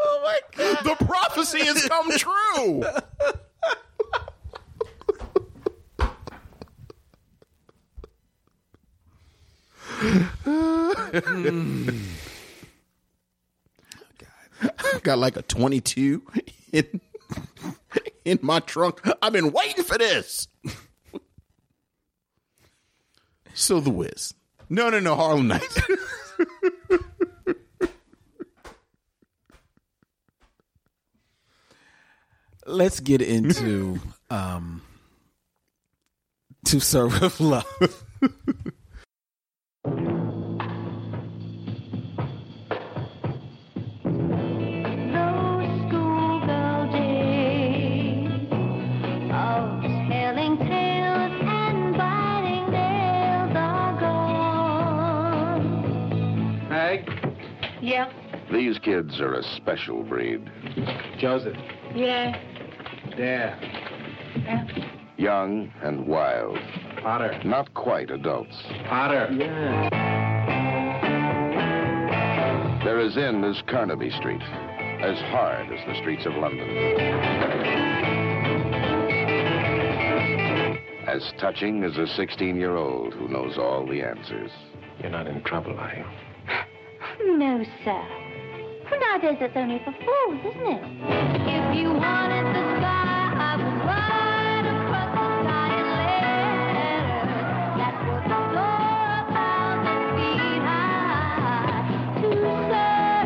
[SPEAKER 1] Oh my god!
[SPEAKER 2] The prophecy has come true. Got like a 22 in, in my trunk. I've been waiting for this. So the Wiz. No, no, no, Harlem Nights.
[SPEAKER 1] Let's get into um To Sir with Love.
[SPEAKER 3] Yeah.
[SPEAKER 4] These kids are a special breed.
[SPEAKER 5] Joseph.
[SPEAKER 3] Yeah.
[SPEAKER 5] yeah
[SPEAKER 4] Young and wild.
[SPEAKER 5] Potter.
[SPEAKER 4] Not quite adults.
[SPEAKER 5] Potter.
[SPEAKER 4] Their as in is Carnaby Street, as hard as the streets of London. As touching as a 16 year old who knows all the answers.
[SPEAKER 5] You're not in trouble, are you?
[SPEAKER 3] No, sir. Well, nowadays that's only for fools, isn't it? If you wanted the sky, I would ride across the sky in letters that would soar a thousand feet high To Sir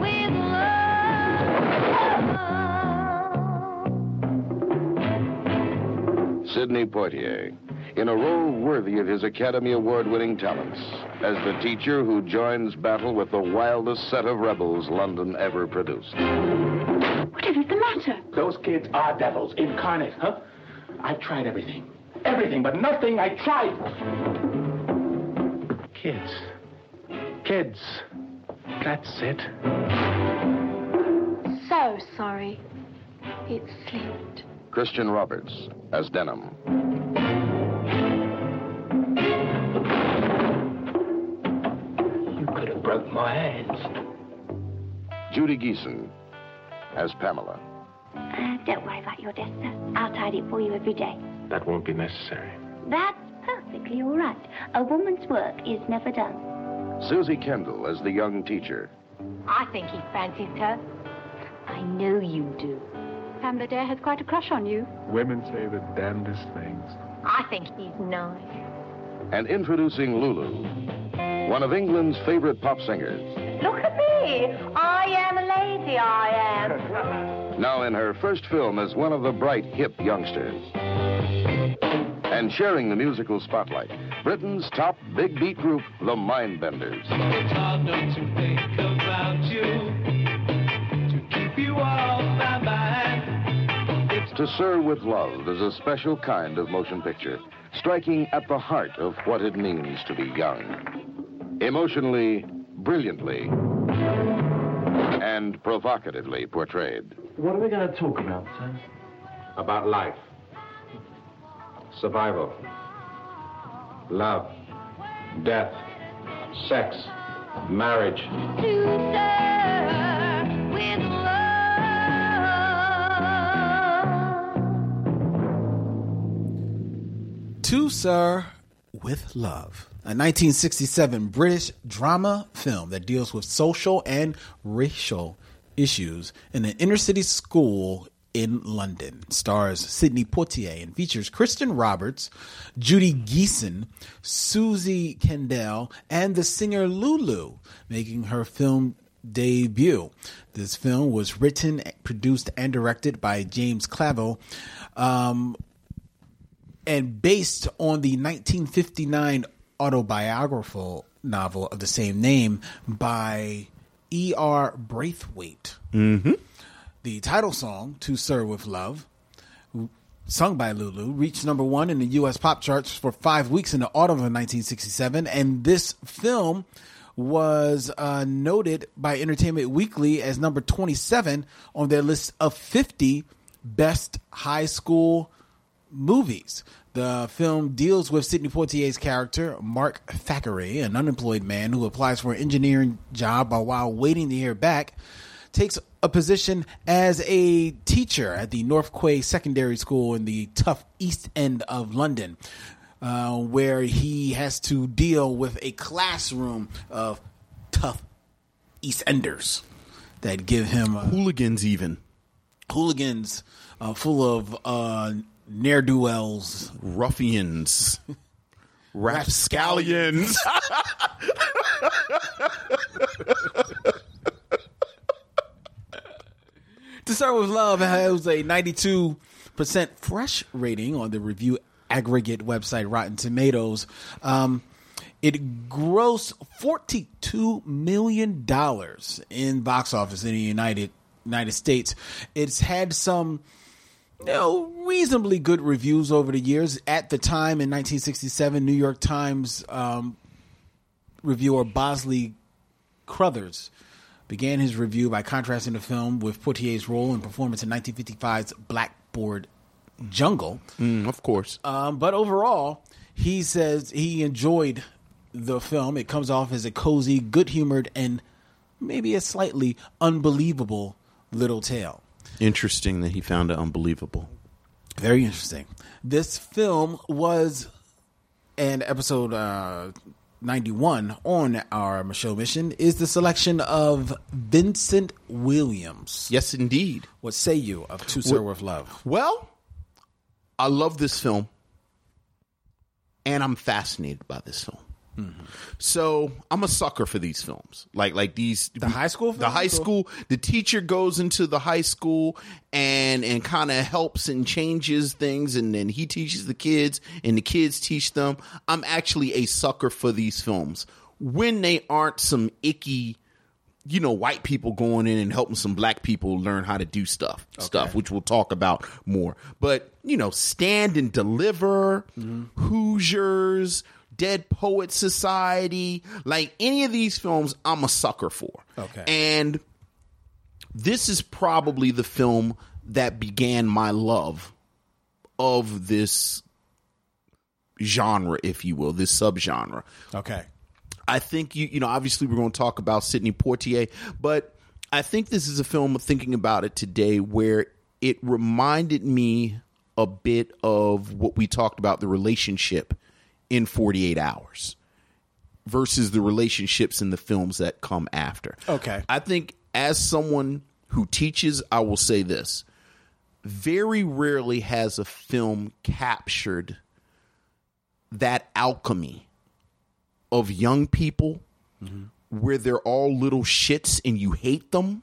[SPEAKER 3] with Love.
[SPEAKER 4] Sidney Poitier, in a role worthy of his Academy Award winning talents, as the teacher who joins battle with the wildest set of rebels London ever produced.
[SPEAKER 3] Whatever's the matter?
[SPEAKER 5] Those kids are devils incarnate, huh? I've tried everything. Everything, but nothing I tried. Kids. Kids. That's it.
[SPEAKER 3] So sorry. It slipped.
[SPEAKER 4] Christian Roberts as Denham.
[SPEAKER 5] Broke.
[SPEAKER 4] Judy Geeson as Pamela.
[SPEAKER 3] Uh, don't worry about your desk, sir. I'll tidy it for you every day.
[SPEAKER 5] That won't be necessary.
[SPEAKER 3] That's perfectly all right. A woman's work is never done.
[SPEAKER 4] Susie Kendall as the young teacher.
[SPEAKER 3] I think he fancies her. I know you do. Pamela Dare has quite a crush on you.
[SPEAKER 5] Women say the damnedest things.
[SPEAKER 3] I think he's nice.
[SPEAKER 4] And introducing Lulu, one of England's favorite pop singers.
[SPEAKER 3] Look at me. I am a lady, I am.
[SPEAKER 4] Now in her first film as one of the bright, hip youngsters. And sharing the musical spotlight, Britain's top big beat group, the Mindbenders.
[SPEAKER 6] It's hard not to think about you, to keep you off my mind. It's
[SPEAKER 4] To Sir with Love is a special kind of motion picture, striking at the heart of what it means to be young. Emotionally, brilliantly, and provocatively portrayed.
[SPEAKER 5] What are we going to talk about, sir? About life, survival, love, death, sex, marriage.
[SPEAKER 3] To Sir with Love.
[SPEAKER 1] To Sir with Love, a 1967 British drama film that deals with social and racial issues in an inner city school in London. Stars Sidney Poitier and features Christian Roberts, Judy Geeson, Susie Kendall, and the singer Lulu, making her film debut. This film was written, produced, and directed by James Clavell. Um, and based on the 1959 autobiographical novel of the same name by E.R. Braithwaite. Mm-hmm. The title song, To Sir with Love, sung by Lulu, reached number one in the U.S. pop charts for five weeks in the autumn of 1967. And this film was uh, noted by Entertainment Weekly as number 27 on their list of 50 best high school movies. The film deals with Sidney Poitier's character, Mark Thackeray, an unemployed man who applies for an engineering job but while waiting to hear back, takes a position as a teacher at the North Quay Secondary School in the tough East End of London, uh, where he has to deal with a classroom of tough East Enders that give him uh,
[SPEAKER 2] Hooligans, even.
[SPEAKER 1] hooligans uh, full of uh, ne'er do wells.
[SPEAKER 2] ruffians, rapscallions.
[SPEAKER 1] To Sir With Love has a 92% fresh rating on the review aggregate website Rotten Tomatoes. Um, it grossed $42 million in box office in the United United States. It's had some you know, reasonably good reviews over the years. At the time in 1967, New York Times um, reviewer Bosley Crowthers began his review by contrasting the film with Poitier's role and performance in 1955's Blackboard Jungle.
[SPEAKER 2] Mm, of course.
[SPEAKER 1] Um, but overall, he says he enjoyed the film. It comes off as a cozy, good humored, and maybe a slightly unbelievable little tale.
[SPEAKER 2] Interesting that he found it unbelievable.
[SPEAKER 1] Very interesting. This film was an episode uh, 91 on our Micheaux Mission is the selection of Vincent Williams.
[SPEAKER 2] Yes, indeed.
[SPEAKER 1] What say you of To Sir With Love?
[SPEAKER 2] Well, I love this film, and I'm fascinated by this film. So I'm a sucker for these films, like like these
[SPEAKER 1] The high school
[SPEAKER 2] The high school. The teacher goes into the high school and and kind of helps and changes things, and then he teaches the kids, and the kids teach them. I'm actually a sucker for these films when they aren't some icky you know, white people going in and helping some black people learn how to do stuff, stuff, which we'll talk about more. But, you know, Stand and Deliver, mm-hmm. Hoosiers, Dead Poet Society, like any of these films, I'm a sucker for.
[SPEAKER 1] Okay.
[SPEAKER 2] And this is probably the film that began my love of this genre, if you will, this subgenre.
[SPEAKER 1] Okay.
[SPEAKER 2] I think you you know obviously we're going to talk about Sidney Poitier, but I think this is a film thinking about it today where it reminded me a bit of what we talked about the relationship in 48 hours versus the relationships in the films that come after.
[SPEAKER 1] Okay.
[SPEAKER 2] I think as someone who teaches, I will say this. Very rarely has a film captured that alchemy of young people mm-hmm. where they're all little shits and you hate them,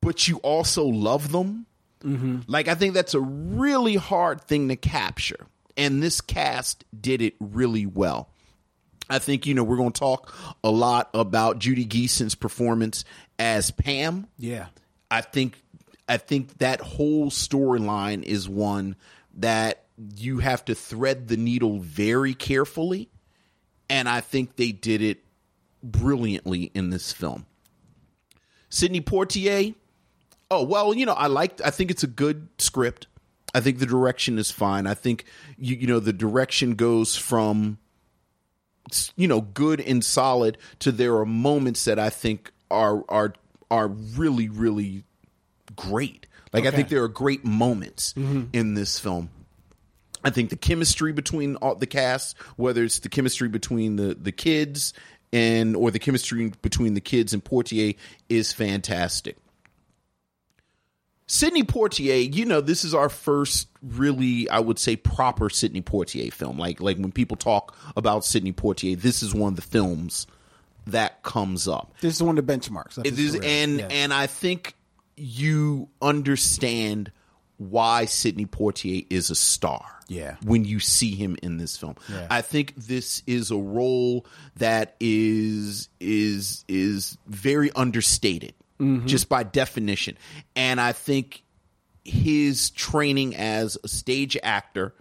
[SPEAKER 2] but you also love them. Mm-hmm. Like, I think that's a really hard thing to capture. And this cast did it really well. I think you know we're going to talk a lot about Judy Geeson's performance as Pam.
[SPEAKER 1] Yeah.
[SPEAKER 2] I think I think that whole storyline is one that you have to thread the needle very carefully, and I think they did it brilliantly in this film. Sidney Poitier. Oh well, you know I liked. I think it's a good script. I think the direction is fine. I think you you know the direction goes from you know good and solid to there are moments that I think are are are really really great. Like I think there are great moments mm-hmm. in this film. I think the chemistry between all the cast, whether it's the chemistry between the the kids and or the chemistry between the kids and Poitier is fantastic. Sidney Poitier, you know, this is our first really, I would say, proper Sidney Poitier film. Like like when people talk about Sidney Poitier, this is one of the films that comes up.
[SPEAKER 1] This is one of the benchmarks.
[SPEAKER 2] It is, and
[SPEAKER 1] Yeah.
[SPEAKER 2] and I think you understand why Sidney Poitier is a star.
[SPEAKER 1] Yeah.
[SPEAKER 2] When you see him in this film.
[SPEAKER 1] Yeah.
[SPEAKER 2] I think this is a role that is is is very understated
[SPEAKER 1] Mm-hmm.
[SPEAKER 2] just by definition. And I think his training as a stage actor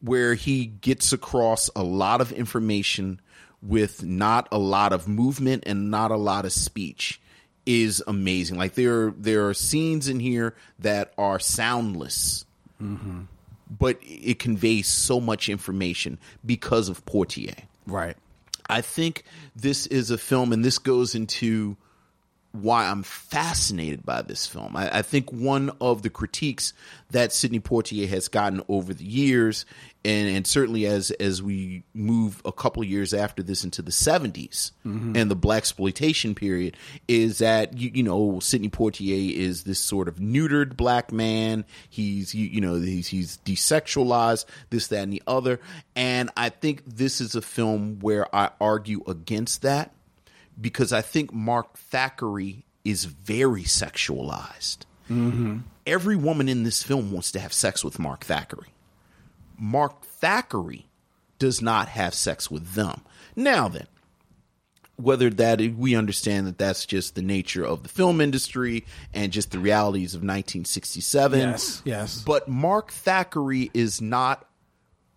[SPEAKER 2] where he gets across a lot of information with not a lot of movement and not a lot of speech is amazing. Like there there are scenes in here that are soundless. But it conveys so much information because of Poitier.
[SPEAKER 1] right.
[SPEAKER 2] I think this is a film, and this goes into why I'm fascinated by this film. I, I think one of the critiques that Sidney Poitier has gotten over the years, and, and certainly as as we move a couple years after this into the 70s mm-hmm. and the blaxploitation period, is that you, you know Sidney Poitier is this sort of neutered black man. He's you, you know he's he's desexualized, this that and the other, and I think this is a film where I argue against that because I think Mark Thackeray is very sexualized. Mm-hmm. Every woman in this film wants to have sex with Mark Thackeray. Mark Thackeray does not have sex with them. Now then, whether that we understand that that's just the nature of the film industry and just the realities of 1967.
[SPEAKER 1] Yes, yes.
[SPEAKER 2] But Mark Thackeray is not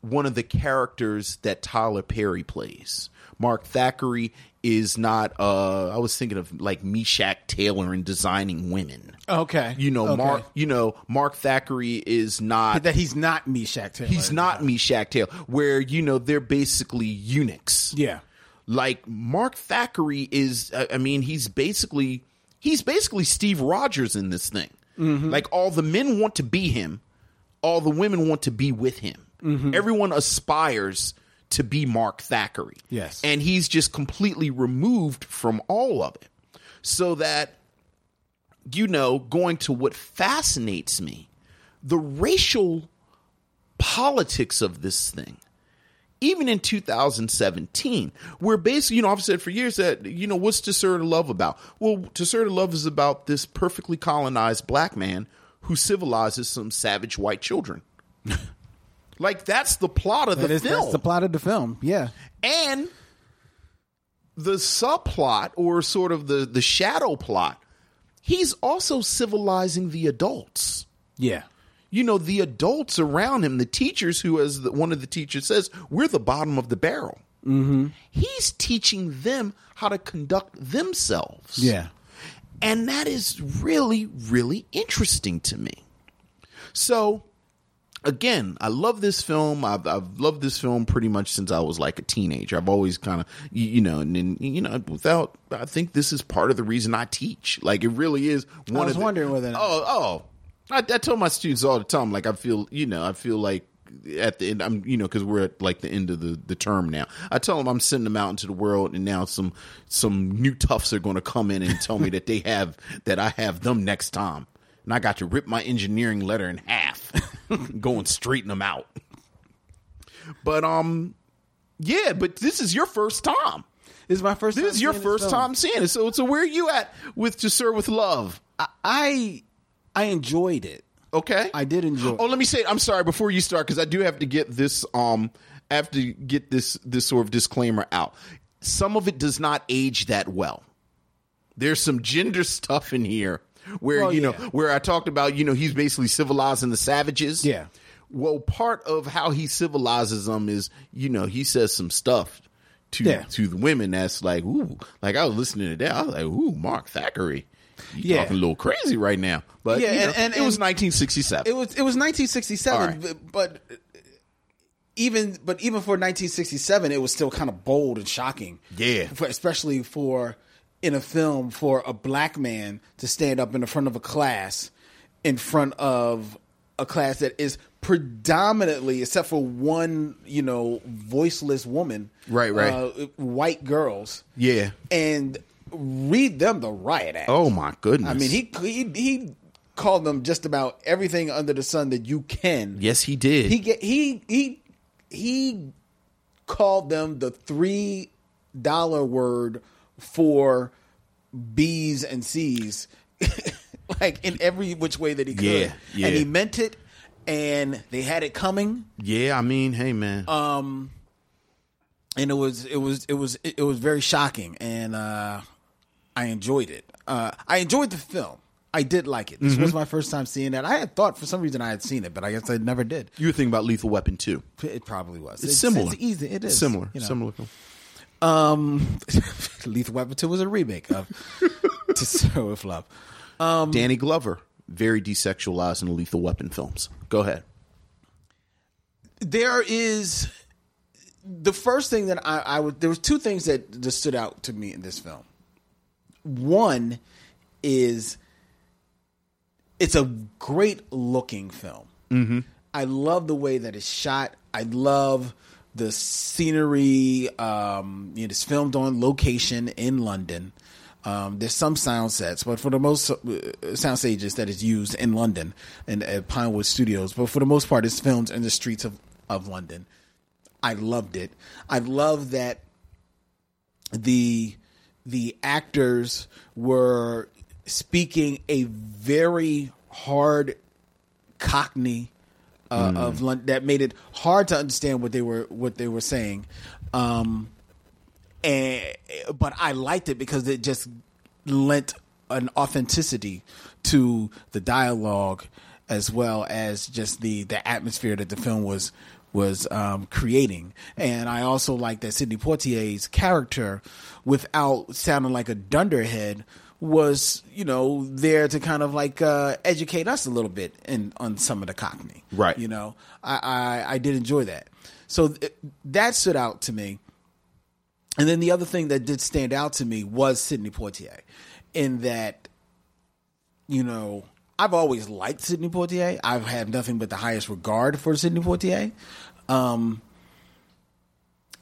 [SPEAKER 2] one of the characters that Tyler Perry plays. Mark Thackeray is not uh I was thinking of like Meshach Taylor in designing women.
[SPEAKER 1] Okay.
[SPEAKER 2] You know,
[SPEAKER 1] Okay.
[SPEAKER 2] Mark you know, Mark Thackeray is not
[SPEAKER 1] that he's not Meshach Taylor.
[SPEAKER 2] he's not Meshach Taylor, where you know they're basically eunuchs.
[SPEAKER 1] Yeah.
[SPEAKER 2] Like Mark Thackeray is, I I mean, he's basically he's basically Steve Rogers in this thing.
[SPEAKER 1] Mm-hmm.
[SPEAKER 2] Like all the men want to be him, all the women want to be with him.
[SPEAKER 1] Mm-hmm.
[SPEAKER 2] Everyone aspires to be Mark Thackeray.
[SPEAKER 1] Yes.
[SPEAKER 2] and he's just completely removed from all of it, so that you know, going to what fascinates me, the racial politics of this thing even in 2017, where basically, you know, I've said for years that, you know, what's To Serve to Love about? Well, To Serve to Love is about this perfectly colonized black man who civilizes some savage white children. like, that's the plot of
[SPEAKER 1] That
[SPEAKER 2] the
[SPEAKER 1] is,
[SPEAKER 2] film.
[SPEAKER 1] that's the plot of the film. Yeah.
[SPEAKER 2] and the subplot or sort of the, the shadow plot, he's also civilizing the adults
[SPEAKER 1] Yeah.
[SPEAKER 2] you know the adults around him the teachers who as the, one of the teachers says we're the bottom of the barrel mm-hmm. he's teaching them how to conduct themselves
[SPEAKER 1] Yeah.
[SPEAKER 2] and that is really really interesting to me so again i love this film. I've, I've loved this film pretty much since i was like a teenager. I've always kind of you, you know and, then you know without i think this is part of the reason i teach. Like it really is one
[SPEAKER 1] was
[SPEAKER 2] of the,
[SPEAKER 1] wondering whether
[SPEAKER 2] oh oh. I, I tell my students all the time like i feel you know i feel like at the end i'm you know because we're at like the end of the, the term now. I tell them i'm sending them out into the world and now some some new toughs are going to come in and tell me that they have that i have them next time. And i got to rip my engineering letter in half go and straighten them out but um yeah but this is your first time
[SPEAKER 1] This is my first.
[SPEAKER 2] this
[SPEAKER 1] time
[SPEAKER 2] is your first
[SPEAKER 1] film.
[SPEAKER 2] time seeing it so so where are you at with To Sir with Love
[SPEAKER 1] I I enjoyed it.
[SPEAKER 2] Okay.
[SPEAKER 1] I did enjoy.
[SPEAKER 2] Oh, let me say. I'm sorry before you start because I do have to get this. Um, I have to get this this sort of disclaimer out. Some of it does not age that well. There's some gender stuff in here where
[SPEAKER 1] Well,
[SPEAKER 2] you know
[SPEAKER 1] yeah.
[SPEAKER 2] where I talked about. You know, he's basically civilizing the savages.
[SPEAKER 1] Yeah.
[SPEAKER 2] Well, part of how he civilizes them is, you know, he says some stuff to
[SPEAKER 1] Yeah.
[SPEAKER 2] to the women that's like, ooh, like I was listening to that, I was like, ooh, Mark Thackeray, you
[SPEAKER 1] Yeah.
[SPEAKER 2] talking a little crazy right now. But
[SPEAKER 1] Yeah,
[SPEAKER 2] you know,
[SPEAKER 1] and- and-
[SPEAKER 2] it was 1967.
[SPEAKER 1] It was it was 1967,
[SPEAKER 2] All right.
[SPEAKER 1] but, but even but even for 1967, it was still kind of bold and shocking.
[SPEAKER 2] Yeah.
[SPEAKER 1] for, especially for in a film for a black man to stand up in the front of a class, in front of a class that is predominantly, except for one, you know, voiceless woman,
[SPEAKER 2] Right, right.
[SPEAKER 1] uh, white girls,
[SPEAKER 2] yeah.
[SPEAKER 1] and read them the riot act.
[SPEAKER 2] Oh my goodness.
[SPEAKER 1] I mean, he he he called them just about everything under the sun that you can.
[SPEAKER 2] Yes, he did.
[SPEAKER 1] He get he he he called them the three dollar word for B's and C's, like in every which way that he could.
[SPEAKER 2] Yeah, yeah.
[SPEAKER 1] And he meant it, and they had it coming.
[SPEAKER 2] yeah, I mean, hey man.
[SPEAKER 1] Um, and it was it was it was it was very shocking, and uh, I enjoyed it. Uh, I enjoyed the film. I did like it. This
[SPEAKER 2] Mm-hmm.
[SPEAKER 1] was my first time seeing it. I had thought for some reason I had seen it, but I guess I never did.
[SPEAKER 2] you were thinking about Lethal Weapon too.
[SPEAKER 1] It probably was.
[SPEAKER 2] It's, similar.
[SPEAKER 1] It's easy. It is
[SPEAKER 2] similar.
[SPEAKER 1] you know.
[SPEAKER 2] Similar film.
[SPEAKER 1] Um, Lethal Weapon Two was a remake of To Sir with Love. Um,
[SPEAKER 2] Danny Glover, very desexualized in the Lethal Weapon films. Go ahead.
[SPEAKER 1] there is the first thing that I, I would there was two things that just stood out to me in this film. One is it's a great looking film. Mm-hmm. I love the way that it's shot. I love the scenery. Um, it is filmed on location in London. Um, there's some sound sets, but for the most uh, sound stages that is used in London and at Pinewood Studios, but for the most part, it's filmed in the streets of, of London. I loved it. I love that the the actors were speaking a very hard Cockney uh, of London that made it hard to understand what they were what they were saying. Um, and but I liked it because it just lent an authenticity to the dialogue as well as just the the atmosphere that the film was was um, creating. And I also like that Sidney Poitier's character, without sounding like a dunderhead, was you know there to kind of like uh, educate us a little bit in on some of the Cockney.
[SPEAKER 2] Right.
[SPEAKER 1] You know, I I, I did enjoy that. So th- that stood out to me. And then the other thing that did stand out to me was Sidney Poitier, in that, you know, I've always liked Sidney Poitier. I've had nothing but the highest regard for Sidney Poitier. Um,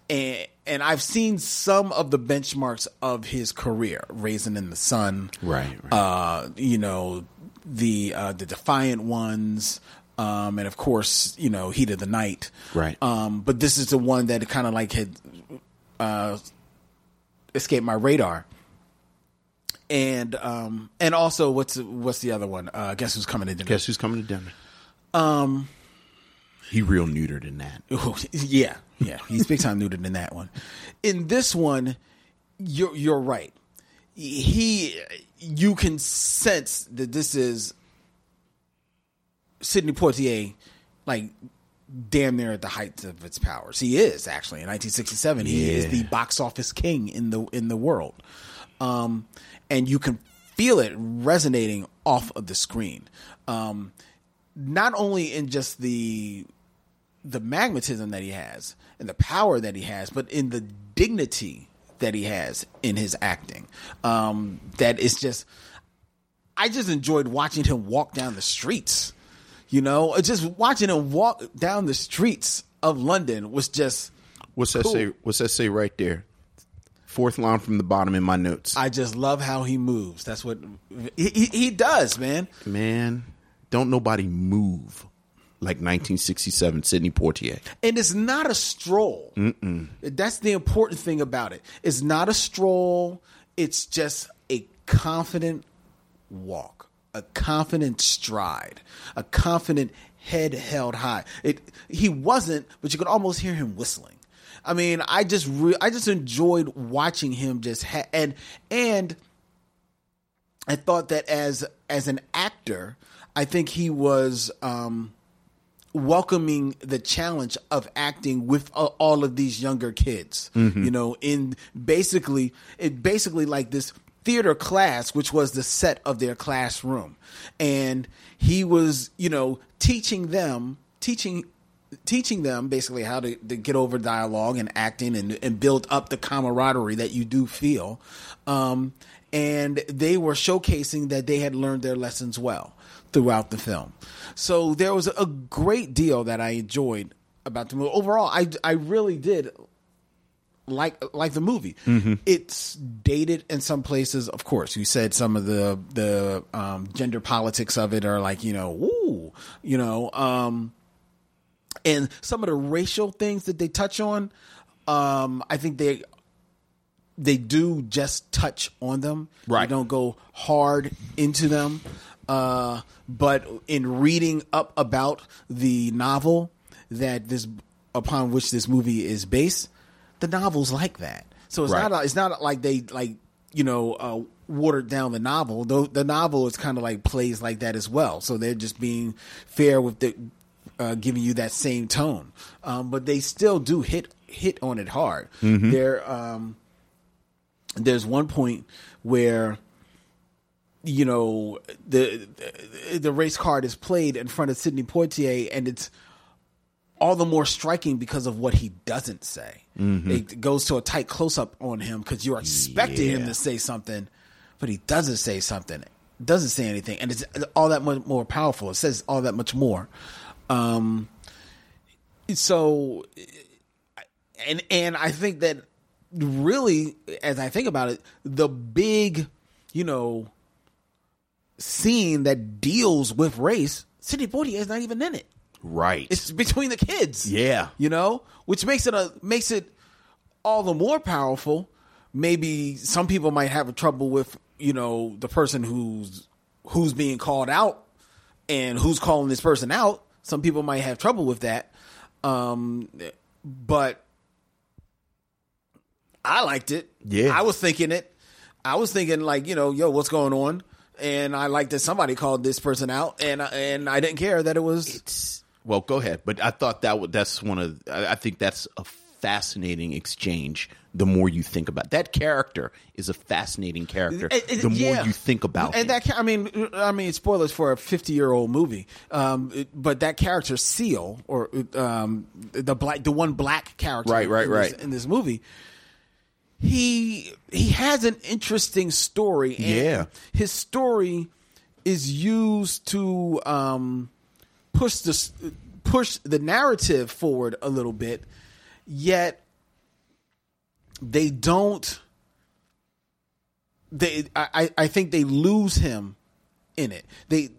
[SPEAKER 1] and, and I've seen some of the benchmarks of his career, "Raisin in the Sun,
[SPEAKER 2] Right, right.
[SPEAKER 1] Uh, you know, the uh, the Defiant Ones, um, and of course, you know, Heat of the Night,
[SPEAKER 2] Right.
[SPEAKER 1] Um, but this is the one that kind of like had uh, escaped my radar. And um and also what's what's the other one? Uh, guess who's coming to dinner?
[SPEAKER 2] Guess who's coming to dinner?
[SPEAKER 1] Um,
[SPEAKER 2] He real neutered in that.
[SPEAKER 1] Yeah, yeah, he's big time neutered in that one. In this one, you're you're right. He, you can sense that this is Sidney Poitier, like damn near at the height of its powers. He is actually in 1967. He is the box office king in the in the world, um, and you can feel it resonating off of the screen. Um, not only in just the the magnetism that he has and the power that he has, but in the dignity that he has in his acting. Um, that is just, I just enjoyed watching him walk down the streets. You know, just watching him walk down the streets of London was just.
[SPEAKER 2] What's that
[SPEAKER 1] Cool.
[SPEAKER 2] say? What's that say right there? Fourth line from the bottom in my notes.
[SPEAKER 1] I just love how he moves. That's what he, he, he does, man.
[SPEAKER 2] Man, don't nobody move like 1967 Sidney Poitier.
[SPEAKER 1] and it's not a stroll. That's the important thing about it. It's not a stroll. It's just a confident walk. a confident stride, a confident head held high. It he wasn't, but you could almost hear him whistling. I mean, I just re- I just enjoyed watching him just ha- and and I thought that as as an actor, I think he was um, welcoming the challenge of acting with uh, all of these younger kids. You know, in basically it basically like this theater class, which was the set of their classroom, and he was you know teaching them teaching teaching them basically how to, to get over dialogue and acting and, and build up the camaraderie that you do feel. Um, and they were showcasing that they had learned their lessons well throughout the film. So there was a great deal that I enjoyed about the movie. Overall, I, I really did like like the movie. It's dated in some places, of course. You said some of the the um, gender politics of it are like you know, ooh, you know, um, and some of the racial things that they touch on. Um, I think they they do just touch on them.
[SPEAKER 2] Right.
[SPEAKER 1] They don't go hard into them. Uh, but in reading up about the novel that this upon which this movie is based, the novel's like that. So it's
[SPEAKER 2] Right.
[SPEAKER 1] not it's not like they like you know uh, watered down the novel. Though the novel is kind of like plays like that as well. So they're just being fair with the uh, giving you that same tone. Um, but they still do hit hit on it hard. They're um, there's one point where you know the the race card is played in front of Sidney Poitier, and it's all the more striking because of what he doesn't say. It goes to a tight close up on him because you're expecting him to say something, but he doesn't say something. Doesn't say anything, and it's all that much more powerful. It says all that much more. Um, so and and I think that really, as I think about it, the big, you know, scene that deals with race, Sidney Poitier is not even in it.
[SPEAKER 2] Right.
[SPEAKER 1] It's between the kids.
[SPEAKER 2] Yeah.
[SPEAKER 1] you know, which makes it a makes it all the more powerful. Maybe some people might have trouble with you know the person who's who's being called out and who's calling this person out. Some people might have trouble with that. Um, but I liked it.
[SPEAKER 2] Yeah.
[SPEAKER 1] I was thinking it. I was thinking like, you know, yo, what's going on? And I liked that somebody called this person out, and and I didn't care that it was.
[SPEAKER 2] well, go ahead. But I thought that would, that's one of I, I think that's a fascinating exchange. The more you think about that character is a fascinating character.
[SPEAKER 1] It- it-
[SPEAKER 2] the more
[SPEAKER 1] yeah.
[SPEAKER 2] you think about it.
[SPEAKER 1] and
[SPEAKER 2] him.
[SPEAKER 1] that ca- I mean I mean spoilers for a 50 year old movie um it- but that character Seal or um the black the one black character
[SPEAKER 2] Right, right,
[SPEAKER 1] in this-
[SPEAKER 2] right.
[SPEAKER 1] in this movie he he has an interesting story and
[SPEAKER 2] Yeah.
[SPEAKER 1] his story is used to um push the push the narrative forward a little bit yet they don't they I, I- I think they lose him in it. They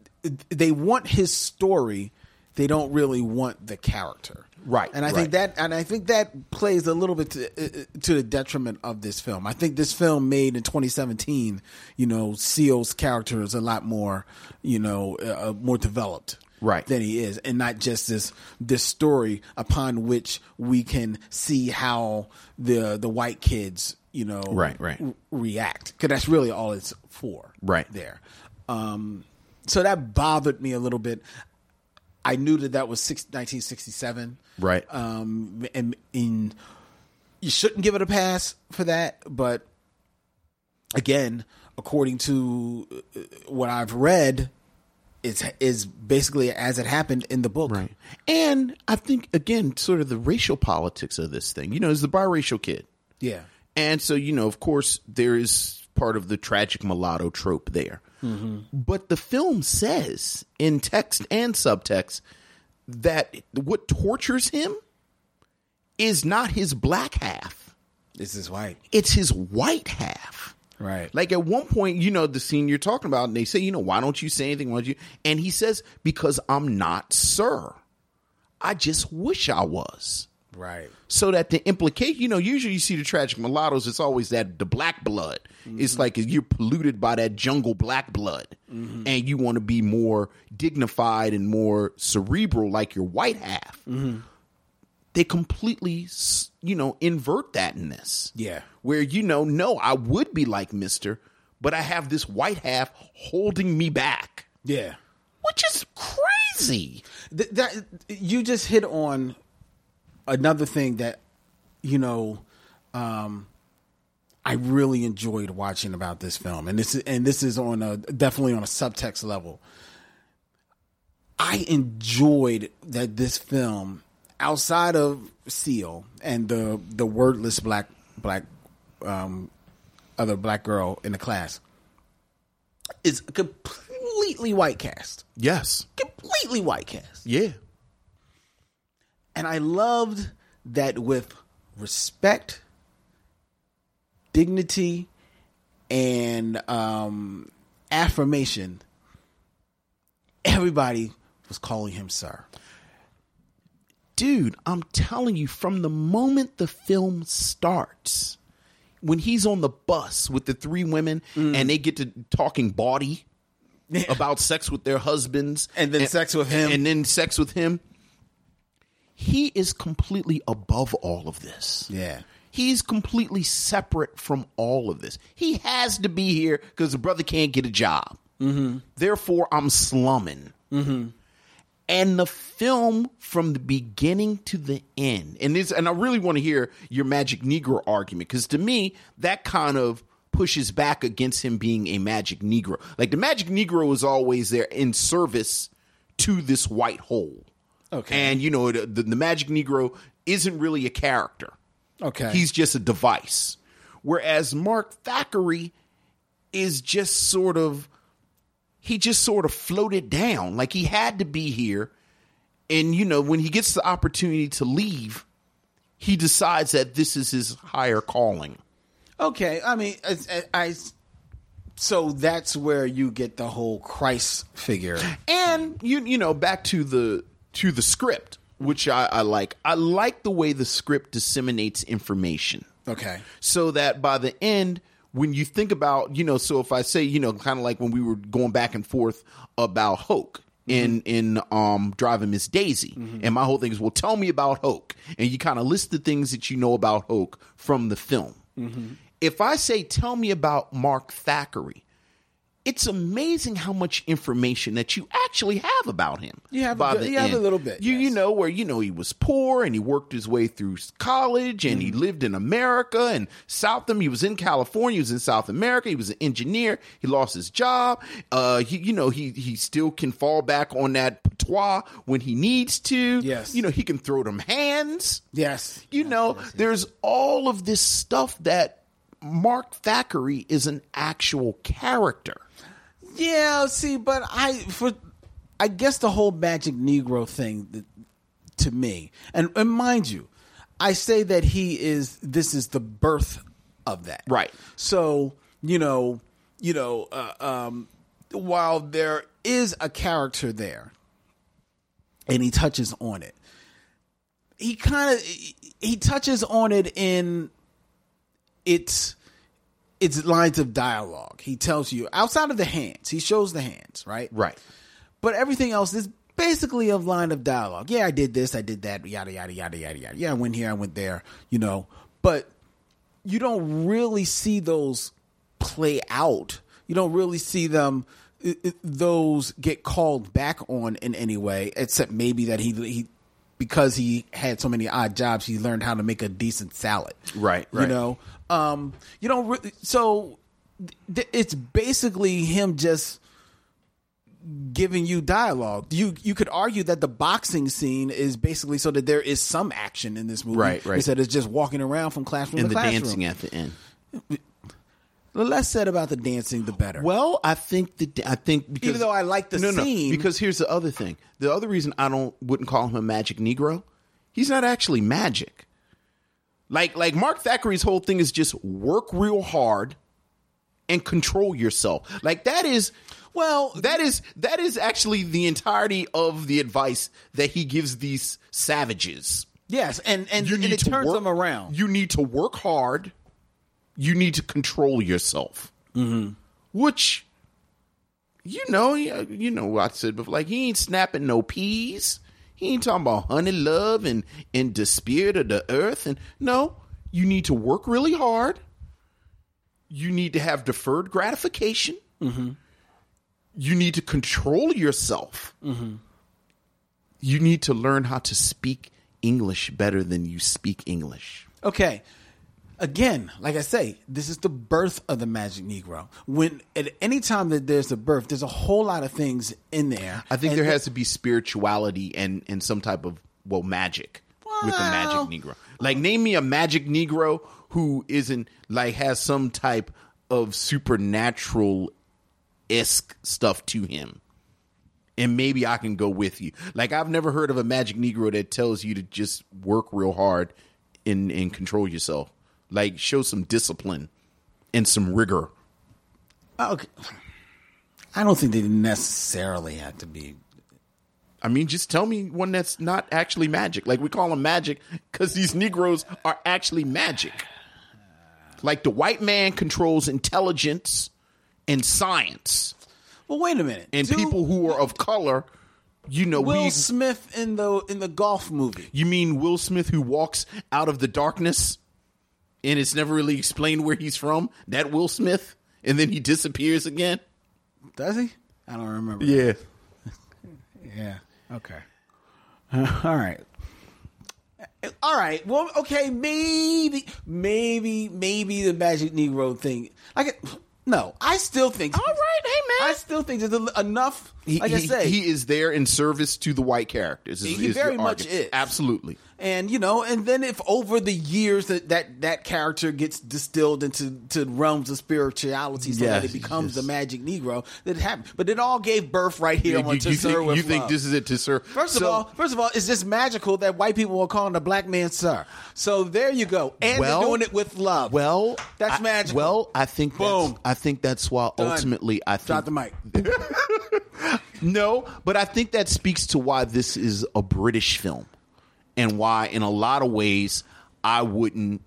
[SPEAKER 1] they want his story. They don't really want the character.
[SPEAKER 2] Right,
[SPEAKER 1] And I
[SPEAKER 2] right.
[SPEAKER 1] think that and I think that plays a little bit to, uh, to the detriment of this film. I think this film made in 2017, you know, Seal's character is a lot more, you know, uh, more developed
[SPEAKER 2] Right.
[SPEAKER 1] than he is and not just this this story upon which we can see how the the white kids you know
[SPEAKER 2] Right, right.
[SPEAKER 1] re- react because that's really all it's for
[SPEAKER 2] Right.
[SPEAKER 1] there um so that bothered me a little bit i knew that that was six, 1967
[SPEAKER 2] Right.
[SPEAKER 1] um and in you shouldn't give it a pass for that but again according to uh, what i've read it's is basically as it happened in the book
[SPEAKER 2] Right. And I think again, sort of the racial politics of this thing. You know, is the biracial kid.
[SPEAKER 1] yeah
[SPEAKER 2] And so, you know, of course, there is part of the tragic mulatto trope there. But the film says in text and subtext that what tortures him is not his black half,
[SPEAKER 1] It's his white
[SPEAKER 2] it's his white half.
[SPEAKER 1] right
[SPEAKER 2] Like at one point, you know, the scene you're talking about, and they say, you know, why don't you say anything? Why don't you? And he says, because I'm not, sir. I just wish I was.
[SPEAKER 1] Right.
[SPEAKER 2] so that the implication, you know, usually you see the tragic mulattoes, it's always that the black blood. It's mm-hmm. like you're polluted by that jungle black blood, mm-hmm. and you want to be more dignified and more cerebral, like your white half. Mm-hmm. They completely, you know, invert that in this.
[SPEAKER 1] Yeah.
[SPEAKER 2] where you know, no, I would be like Mister, but I have this white half holding me back,
[SPEAKER 1] Yeah.
[SPEAKER 2] which is crazy.
[SPEAKER 1] Th- that you just hit on another thing that you know um I really enjoyed watching about this film and this is and this is on a definitely on a subtext level. I enjoyed that this film outside of Seal and the the wordless black black um other black girl in the class is completely white cast.
[SPEAKER 2] Yes,
[SPEAKER 1] Completely white cast.
[SPEAKER 2] yeah,
[SPEAKER 1] And I loved that with respect, dignity, and um, affirmation, everybody was calling him sir.
[SPEAKER 2] dude, I'm telling you, from the moment the film starts, when he's on the bus with the three women and they get to talking bawdy about sex with their husbands
[SPEAKER 1] And then sex with him.
[SPEAKER 2] and then sex with him, he is completely above all of this.
[SPEAKER 1] Yeah.
[SPEAKER 2] He's completely separate from all of this. He has to be here because the brother can't get a job. Mm-hmm. Therefore, I'm slumming. Mm-hmm. And the film from the beginning to the end, and this, and I really want to hear your Magic Negro argument because to me that kind of pushes back against him being a Magic Negro. Like the Magic Negro is always there in service to this white hole.
[SPEAKER 1] Okay.
[SPEAKER 2] and you know the, the, the Magic Negro isn't really a character.
[SPEAKER 1] Okay.
[SPEAKER 2] He's just a device. Whereas Mark Thackeray is just sort of he just sort of floated down. Like he had to be here. And you know, when he gets the opportunity to leave, he decides that this is his higher calling.
[SPEAKER 1] Okay, I mean, I, I, I- so that's where you get the whole Christ figure.
[SPEAKER 2] And you you know, back to the to the script, which I, I like. I like the way the script disseminates information.
[SPEAKER 1] Okay.
[SPEAKER 2] so that by the end when you think about you know so if i say you know kind of like when we were going back and forth about hoke in mm-hmm. in um driving miss daisy mm-hmm. and my whole thing is well tell me about hoke and you kind of list the things that you know about hoke from the film mm-hmm. if i say tell me about mark thackeray it's amazing how much information that you actually have about him.
[SPEAKER 1] You have a
[SPEAKER 2] by
[SPEAKER 1] good-
[SPEAKER 2] the
[SPEAKER 1] you have a little bit,
[SPEAKER 2] You you know where you know he was poor and he worked his way through college and he lived in America and South He was in California. He was in South America. He was an engineer. He lost his job. Uh, he, you know he he still can fall back on that patois when he needs to.
[SPEAKER 1] Yes.
[SPEAKER 2] You know he can throw them hands.
[SPEAKER 1] Yes.
[SPEAKER 2] You know, there's all of this stuff that Mark Thackeray is an actual character.
[SPEAKER 1] Yeah, see, but I for I guess the whole Magic Negro thing th- to me, and, and mind you, I say that he is. This is the birth of that,
[SPEAKER 2] Right.
[SPEAKER 1] So you know, you know, uh, um, while there is a character there, and he touches on it, he kind of he touches on it in its its lines of dialogue. He tells you outside of the hands, he shows the hands, right?
[SPEAKER 2] Right.
[SPEAKER 1] But everything else is basically a line of dialogue. Yeah, I did this, I did that, yada yada yada yada yada. Yeah, I went here, I went there, you know. But you don't really see those play out. You don't really see them those get called back on in any way, except maybe that he he because he had so many odd jobs, he learned how to make a decent salad.
[SPEAKER 2] Right, right.
[SPEAKER 1] You know, um, you don't really. So th- it's basically him just giving you dialogue. You you could argue that the boxing scene is basically so that there is some action in this movie,
[SPEAKER 2] Right, right.
[SPEAKER 1] Instead of just walking around from classroom
[SPEAKER 2] And
[SPEAKER 1] to
[SPEAKER 2] the
[SPEAKER 1] classroom.
[SPEAKER 2] dancing at the end.
[SPEAKER 1] The less said about the dancing, the better.
[SPEAKER 2] Well, I think that I think because
[SPEAKER 1] Even though I like the
[SPEAKER 2] no, no,
[SPEAKER 1] scene-
[SPEAKER 2] because here's the other thing. The other reason I don't wouldn't call him a magic Negro, he's not actually magic. Like like Mark Thackeray's whole thing is just work real hard and control yourself. Like that is
[SPEAKER 1] well,
[SPEAKER 2] that is that is actually the entirety of the advice that he gives these savages.
[SPEAKER 1] Yes, and and,
[SPEAKER 2] You
[SPEAKER 1] and it
[SPEAKER 2] to
[SPEAKER 1] turns
[SPEAKER 2] work,
[SPEAKER 1] them around.
[SPEAKER 2] You need to work hard. You need to control yourself. Mm-hmm. Which, you know, you you know what I said before. Like he ain't snapping no peas. He ain't talking about honey love and and the spirit of the earth. And no, you need to work really hard. You need to have deferred gratification.
[SPEAKER 1] Mm-hmm.
[SPEAKER 2] You need to control yourself. You need to learn how to speak English better than you speak English.
[SPEAKER 1] Okay. Again, like I say, this is the birth of the Magic Negro. When at any time that there's a birth, there's a whole lot of things in there.
[SPEAKER 2] I think
[SPEAKER 1] And
[SPEAKER 2] there has to be spirituality and and some type of well magic with the magic Negro. Like name me a magic Negro who isn't like has some type of supernatural esque stuff to him. And maybe I can go with you. Like I've never heard of a magic Negro that tells you to just work real hard and and control yourself. Like show some discipline and some rigor.
[SPEAKER 1] Okay. I don't think they necessarily have to be.
[SPEAKER 2] I mean, just tell me one that's not actually magic. Like we call them magic because these Negroes are actually magic. Like the white man controls intelligence and science,
[SPEAKER 1] Well, wait a minute.
[SPEAKER 2] and
[SPEAKER 1] Do
[SPEAKER 2] people who are of color, you know,
[SPEAKER 1] Will
[SPEAKER 2] we.
[SPEAKER 1] Smith in the in the golf movie.
[SPEAKER 2] You mean Will Smith who walks out of the darkness, and it's never really explained where he's from? That Will Smith, and then he disappears again.
[SPEAKER 1] Does he? I don't remember.
[SPEAKER 2] Yeah.
[SPEAKER 1] Yeah. Okay. All right. All right. Well, okay. Maybe, maybe, maybe the Magic Negro thing. Like, no, I still think.
[SPEAKER 2] All right, hey man.
[SPEAKER 1] I still think there's enough.
[SPEAKER 2] He,
[SPEAKER 1] like I say,
[SPEAKER 2] he is there in service to the white characters. is-
[SPEAKER 1] He
[SPEAKER 2] is
[SPEAKER 1] very much
[SPEAKER 2] argument.
[SPEAKER 1] is.
[SPEAKER 2] Absolutely.
[SPEAKER 1] And you know, and then if over the years that that that character gets distilled into to realms of spirituality, so that it becomes
[SPEAKER 2] yes.
[SPEAKER 1] the Magic Negro, that it happened. But it all gave birth right here
[SPEAKER 2] You,
[SPEAKER 1] on
[SPEAKER 2] you
[SPEAKER 1] To Sir
[SPEAKER 2] think, you think this is it to Sir?
[SPEAKER 1] First of all, first of all, it's just magical that white people are calling a black man sir. So there you go, and
[SPEAKER 2] Well-
[SPEAKER 1] they're doing it with love.
[SPEAKER 2] Well,
[SPEAKER 1] That's
[SPEAKER 2] I-
[SPEAKER 1] magical.
[SPEAKER 2] Well, I think
[SPEAKER 1] Boom.
[SPEAKER 2] That's, I think that's why
[SPEAKER 1] Done.
[SPEAKER 2] ultimately I think
[SPEAKER 1] drop the mic.
[SPEAKER 2] no, but I think that speaks to why this is a British film, and why in a lot of ways I wouldn't.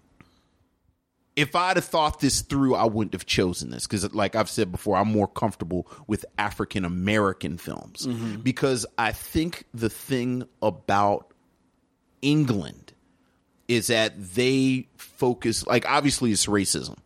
[SPEAKER 2] If I'd have thought this through, I wouldn't have chosen this because, like I've said before, I'm more comfortable with African American films mm-hmm. because I think the thing about England is that they focus, like obviously it's racism,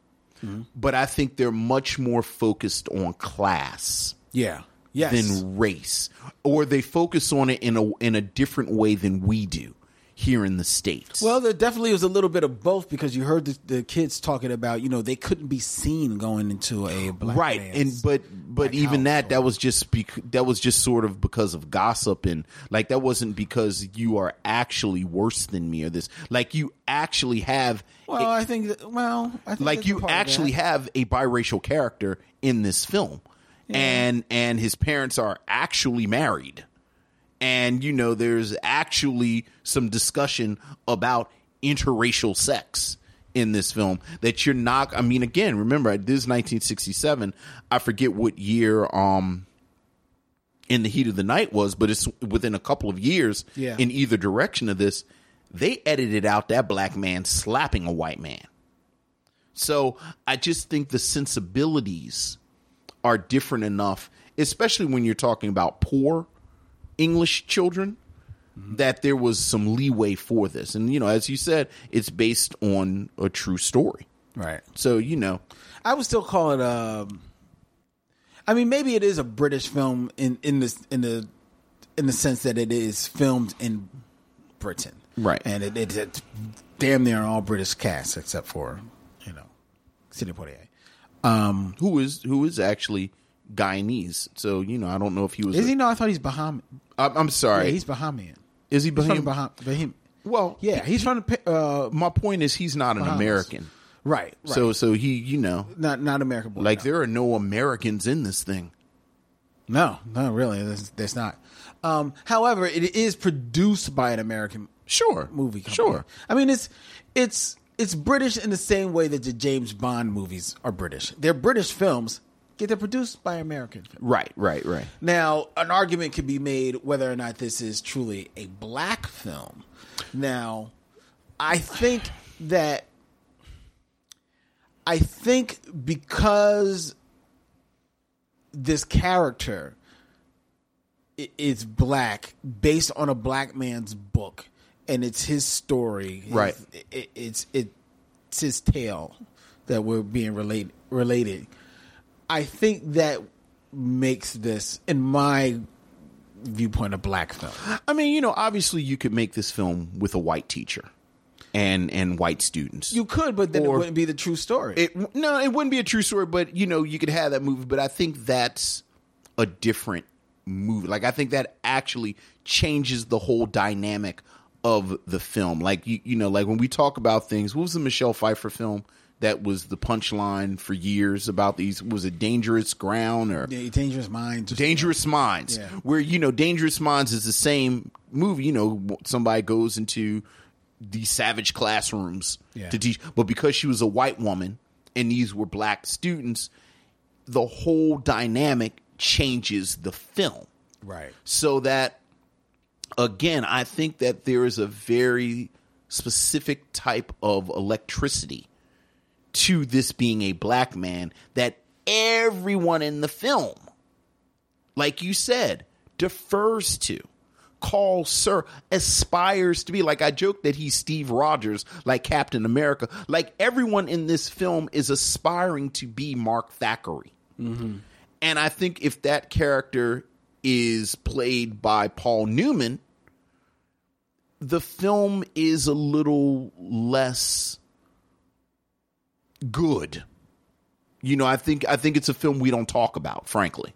[SPEAKER 2] mm-hmm. but I think they're much more focused on class
[SPEAKER 1] Yeah. Yes.
[SPEAKER 2] than race, or they focus on it in a in a different way than we do here in the states.
[SPEAKER 1] Well, there definitely was a little bit of both because you heard the, the kids talking about, you know, they couldn't be seen going into a black
[SPEAKER 2] right, and but but even that that was just bec- that was just sort of because of gossip and like that wasn't because you are actually worse than me or this. Like you actually have
[SPEAKER 1] Well, I think, that, well, I think
[SPEAKER 2] like you
[SPEAKER 1] a
[SPEAKER 2] actually have a biracial character in this film. And and his parents are actually married and you know there's actually some discussion about interracial sex in this film that you're not i mean again remember this is 1967 i forget what year um in the heat of the night was but it's within a couple of years
[SPEAKER 1] Yeah.
[SPEAKER 2] in either direction of this. They edited out that black man slapping a white man. So I just think the sensibilities are different enough, especially when you're talking about poor English children, that there was some leeway for this. And, you know, as you said, it's based on a true story.
[SPEAKER 1] Right.
[SPEAKER 2] So, you know,
[SPEAKER 1] I would still call it. Um, I mean, maybe it is a British film in in this in the in the sense that it is filmed in Britain,
[SPEAKER 2] Right.
[SPEAKER 1] And it, it, it's damn near all British cast except for you know Sidney Poitier. Um,
[SPEAKER 2] who is who is actually Guyanese. So, you know, I don't know if he was.
[SPEAKER 1] is
[SPEAKER 2] a-
[SPEAKER 1] he? No, I thought he's Bahamian.
[SPEAKER 2] I'm, I'm sorry.
[SPEAKER 1] Yeah, he's Bahamian.
[SPEAKER 2] is he
[SPEAKER 1] He's
[SPEAKER 2] Bahamian?
[SPEAKER 1] Baham- Baham-
[SPEAKER 2] Well,
[SPEAKER 1] Yeah, he's trying to. uh,
[SPEAKER 2] my point is he's not an
[SPEAKER 1] Bahamas.
[SPEAKER 2] American.
[SPEAKER 1] right, right.
[SPEAKER 2] So, so he, you know,
[SPEAKER 1] not not American. born,
[SPEAKER 2] like
[SPEAKER 1] no.
[SPEAKER 2] there are no Americans in this thing.
[SPEAKER 1] No, no, really, there's, there's not. Um, however, it is produced by an American
[SPEAKER 2] Sure.
[SPEAKER 1] movie company.
[SPEAKER 2] Sure.
[SPEAKER 1] I mean, it's it's it's British in the same way that the James Bond movies are British. They're British films, Yet they're produced by American.
[SPEAKER 2] Right, right, right.
[SPEAKER 1] Now, an argument could be made whether or not this is truly a black film. Now, I think that I think because this character is black based on a black man's book and it's his story his-
[SPEAKER 2] Right.
[SPEAKER 1] it, it's it's his tale that we're being related related i think that makes this in my viewpoint a black film
[SPEAKER 2] I mean, you know, obviously you could make this film with a white teacher and and white students.
[SPEAKER 1] you could but then
[SPEAKER 2] Or-
[SPEAKER 1] it wouldn't be the true story
[SPEAKER 2] It no, it wouldn't be a true story, but you know, you could have that movie. But I think that's a different movie. Like I think that actually changes the whole dynamic of the film. Like you, you know, like when we talk about things, what was the Michelle Pfeiffer film that was the punchline for years about these? Was it Dangerous Ground or
[SPEAKER 1] Yeah, dangerous minds
[SPEAKER 2] Dangerous Minds,
[SPEAKER 1] Yeah.
[SPEAKER 2] where you know Dangerous Minds is the same movie. You know, somebody goes into these savage classrooms
[SPEAKER 1] Yeah.
[SPEAKER 2] to teach, but because she was a white woman and these were black students, the whole dynamic changes the film.
[SPEAKER 1] right
[SPEAKER 2] So that again, I think that there is a very specific type of electricity to this being a black man that everyone in the film, like you said, defers to. Calls sir, aspires to be. Like I joke that he's Steve Rogers, like Captain America. Like everyone in this film is aspiring to be Mark Thackeray. Mm-hmm. And I think if that character is played by Paul Newman, the film is a little less good. You know, I think I think it's a film we don't talk about, frankly.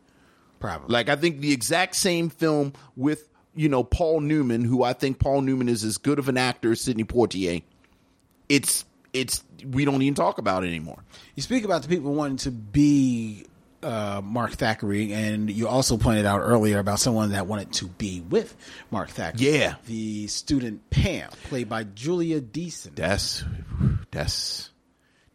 [SPEAKER 1] probably
[SPEAKER 2] Like I think the exact same film with, you know, Paul Newman, who I think Paul Newman is as good of an actor as Sidney Poitier. It's it's we don't even talk about it anymore.
[SPEAKER 1] You speak about the people wanting to be uh, Mark Thackeray, and you also pointed out earlier about someone that wanted to be with Mark Thackeray.
[SPEAKER 2] Yeah.
[SPEAKER 1] the student Pam, played by Judy Geeson.
[SPEAKER 2] That's that's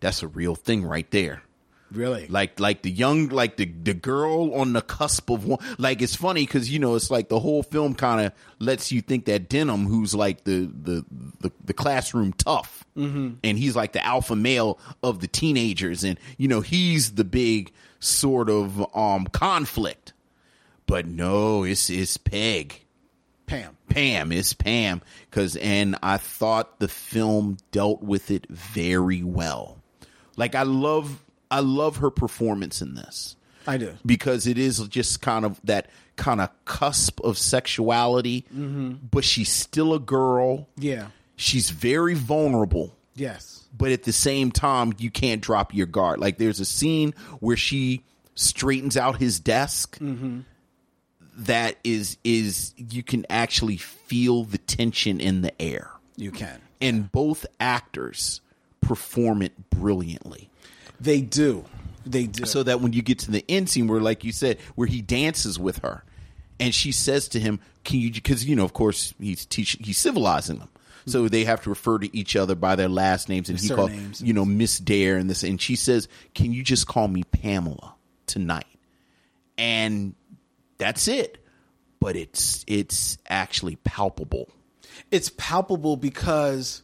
[SPEAKER 2] that's a real thing right there.
[SPEAKER 1] really,
[SPEAKER 2] like like the young like the the girl on the cusp of one like it's funny because you know it's like the whole film kind of lets you think that Denham who's like the the the, the classroom tough. And he's like the alpha male of the teenagers. And you know he's the big sort of um conflict. But no it's it's Peg.
[SPEAKER 1] Pam.
[SPEAKER 2] Pam is Pam. Cuz and I thought the film dealt with it very well. Like I love I love her performance in this
[SPEAKER 1] I do.
[SPEAKER 2] because it is just kind of that kind of cusp of sexuality, mm-hmm. but she's still a girl.
[SPEAKER 1] Yeah.
[SPEAKER 2] She's very vulnerable
[SPEAKER 1] Yes.
[SPEAKER 2] but at the same time you can't drop your guard like there's a scene where she straightens out his desk mm-hmm. that is is you can actually feel the tension in the air
[SPEAKER 1] You can.
[SPEAKER 2] and both actors perform it brilliantly
[SPEAKER 1] They do. They do.
[SPEAKER 2] so that when you get to the end scene where like you said where he dances with her and she says to him can you because you know of course he's teaching he's civilizing them so mm-hmm. they have to refer to each other by their last names and he called
[SPEAKER 1] Surnames.
[SPEAKER 2] you know miss dare and this and she says can you just call me pamela tonight and that's it but it's it's actually palpable
[SPEAKER 1] it's palpable because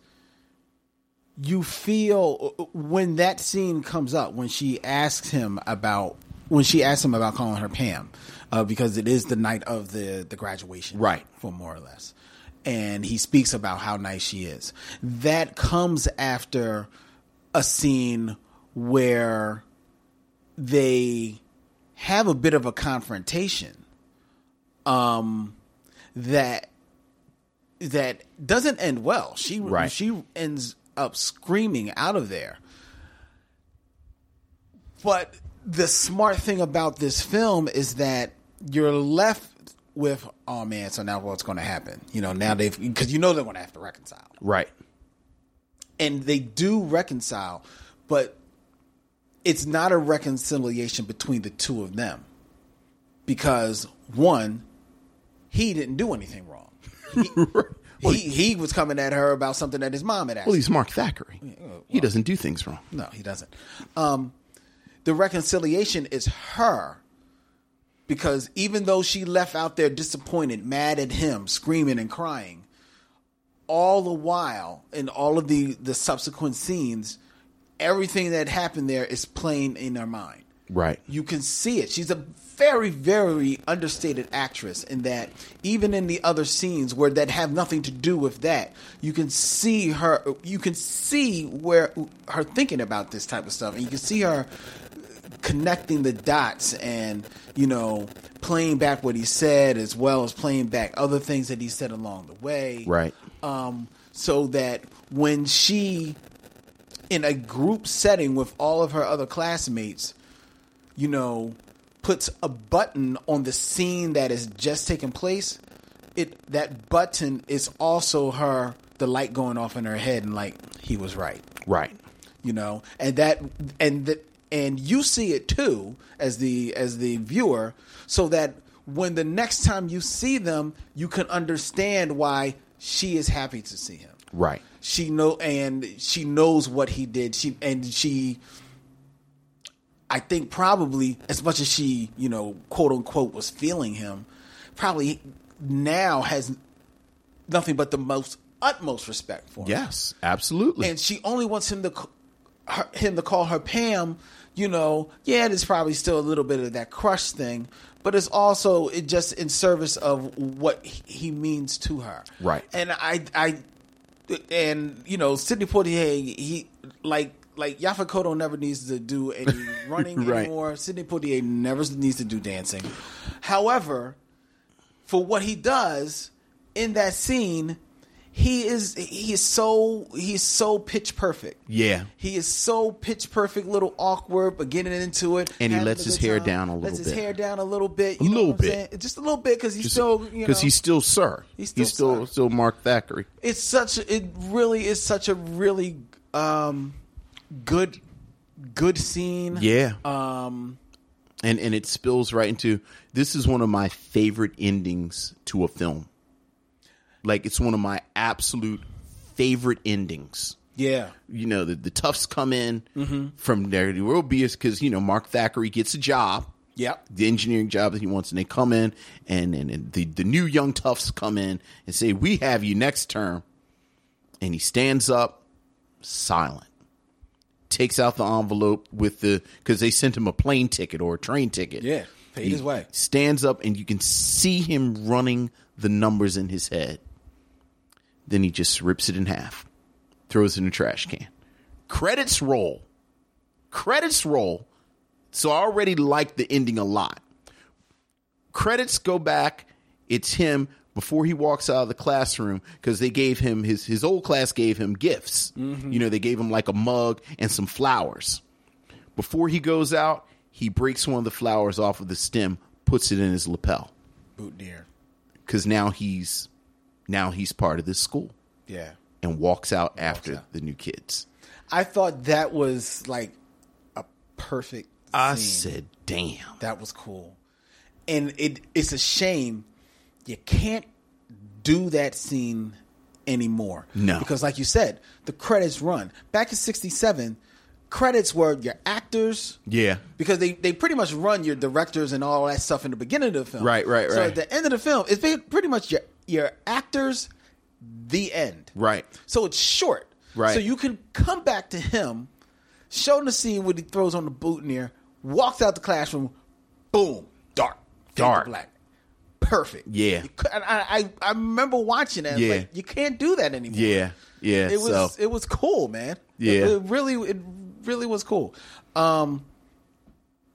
[SPEAKER 1] you feel when that scene comes up when she asks him about when she asks him about calling her Pam uh, because it is the night of the the graduation
[SPEAKER 2] Right.
[SPEAKER 1] for more or less and he speaks about how nice she is that comes after a scene where they have a bit of a confrontation um that that doesn't end well. She
[SPEAKER 2] Right.
[SPEAKER 1] she ends up screaming out of there. But the smart thing about this film is that you're left with oh man, so now what's going to happen? You know, now they've because you know they're going to have to reconcile,
[SPEAKER 2] right
[SPEAKER 1] and they do reconcile, but it's not a reconciliation between the two of them because one, he didn't do anything wrong. He, he, he was coming at her about something that his mom had asked.
[SPEAKER 2] well he's mark thackeray he doesn't do things wrong
[SPEAKER 1] No, he doesn't. Um, the reconciliation is her because even though she left out there disappointed, mad at him, screaming and crying, all the while in all of the the subsequent scenes, everything that happened there is playing in her mind.
[SPEAKER 2] Right.
[SPEAKER 1] You can see it. She's a very, very understated actress in that even in the other scenes where that have nothing to do with that, you can see her you can see where her thinking about this type of stuff. And you can see her connecting the dots and, you know, playing back what he said as well as playing back other things that he said along the way
[SPEAKER 2] Right.
[SPEAKER 1] um, so that when she in a group setting with all of her other classmates you know puts a button on the scene that is just taking place it that button is also her the light going off in her head and like he was right
[SPEAKER 2] Right.
[SPEAKER 1] you know and that and that and you see it too as the as the viewer so that when the next time you see them you can understand why she is happy to see him
[SPEAKER 2] Right.
[SPEAKER 1] she know and she knows what he did she and she i think probably as much as she you know quote unquote was feeling him probably now has nothing but the most utmost respect for him
[SPEAKER 2] Yes. Absolutely.
[SPEAKER 1] and she only wants him to her, him to call her Pam. You know, yeah, there's probably still a little bit of that crush thing, but it's also it just in service of what he he means to her.
[SPEAKER 2] Right.
[SPEAKER 1] And I, I, and you know, Sidney Poitier, he like. Like Yaphet Kotto never needs to do any running
[SPEAKER 2] Right.
[SPEAKER 1] anymore. Sidney Poitier never needs to do dancing. However, for what he does in that scene, he is he is so he's so pitch perfect.
[SPEAKER 2] Yeah.
[SPEAKER 1] He is so pitch perfect, little awkward, but getting into it.
[SPEAKER 2] And he lets his hair
[SPEAKER 1] time.
[SPEAKER 2] down a little bit.
[SPEAKER 1] lets his hair down a little bit.
[SPEAKER 2] A
[SPEAKER 1] know
[SPEAKER 2] little bit.
[SPEAKER 1] Just a little bit because he's still you know
[SPEAKER 2] because he's still Sir.
[SPEAKER 1] He's
[SPEAKER 2] He's
[SPEAKER 1] still
[SPEAKER 2] still
[SPEAKER 1] Sir.
[SPEAKER 2] still Mark Thackeray.
[SPEAKER 1] it's such it really is such a really um good good scene.
[SPEAKER 2] Yeah.
[SPEAKER 1] Um
[SPEAKER 2] and and it spills right into this is one of my favorite endings to a film. Like it's one of my absolute favorite endings.
[SPEAKER 1] yeah.
[SPEAKER 2] You know, the, the toughs come in
[SPEAKER 1] Mm-hmm.
[SPEAKER 2] from there. The world be because you know Mark Thackeray gets a job,
[SPEAKER 1] yeah,
[SPEAKER 2] the engineering job that he wants, and they come in and and, and the the new young toughs come in and say, "We have you next term," and he stands up, silent takes out the envelope with the because they sent him a plane ticket or a train ticket.
[SPEAKER 1] Yeah, paid
[SPEAKER 2] He
[SPEAKER 1] his way.
[SPEAKER 2] Stands up and you can see him running the numbers in his head. Then he just rips it in half, throws it in a trash can. Credits roll. Credits roll. So I already like the ending a lot. Credits go back. It's him before he walks out of the classroom because they gave him his his old class gave him gifts. Mm-hmm. You know, they gave him like a mug and some flowers. Before he goes out, he breaks one of the flowers off of the stem, puts it in his lapel
[SPEAKER 1] Boutonniere.
[SPEAKER 2] because now he's now he's part of this school
[SPEAKER 1] Yeah.
[SPEAKER 2] and walks out after
[SPEAKER 1] out.
[SPEAKER 2] the new kids.
[SPEAKER 1] I thought that was like a perfect
[SPEAKER 2] I said, "Damn."
[SPEAKER 1] that was cool. And it it's a shame you can't do that scene anymore.
[SPEAKER 2] No.
[SPEAKER 1] Because like you said, the credits run. Back in 67, credits were your actors
[SPEAKER 2] Yeah.
[SPEAKER 1] because they, they pretty much run your directors and all that stuff in the beginning of the film.
[SPEAKER 2] Right, right, right.
[SPEAKER 1] So at the end of the film, it's pretty much your your actors, the end.
[SPEAKER 2] Right.
[SPEAKER 1] So it's short.
[SPEAKER 2] Right.
[SPEAKER 1] So you can come back to him, show him the scene when he throws on the boot boutonniere, walks out the classroom, boom, dark,
[SPEAKER 2] Dark.
[SPEAKER 1] black, perfect.
[SPEAKER 2] Yeah.
[SPEAKER 1] I, I I remember watching that.
[SPEAKER 2] Yeah.
[SPEAKER 1] Like, you can't do that anymore.
[SPEAKER 2] Yeah. Yeah.
[SPEAKER 1] It was
[SPEAKER 2] so
[SPEAKER 1] it was cool, man.
[SPEAKER 2] Yeah.
[SPEAKER 1] It, it really it really was cool. Um,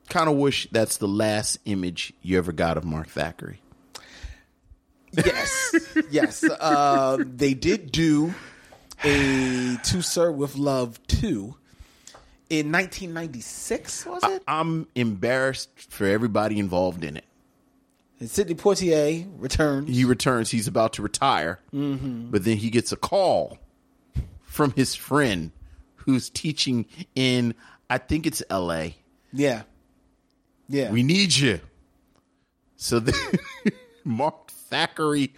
[SPEAKER 2] kind of wish that's the last image you ever got of Mark Thackeray.
[SPEAKER 1] Yes, yes. Uh, they did do a "To Sir with Love" two in 1996. Was it?
[SPEAKER 2] I'm embarrassed for everybody involved in it.
[SPEAKER 1] And Sidney Poitier returns.
[SPEAKER 2] He returns. He's about to retire,
[SPEAKER 1] Mm-hmm.
[SPEAKER 2] but then he gets a call from his friend who's teaching in, I think it's L.A.
[SPEAKER 1] yeah, yeah.
[SPEAKER 2] We need you. So then Mark Thackeray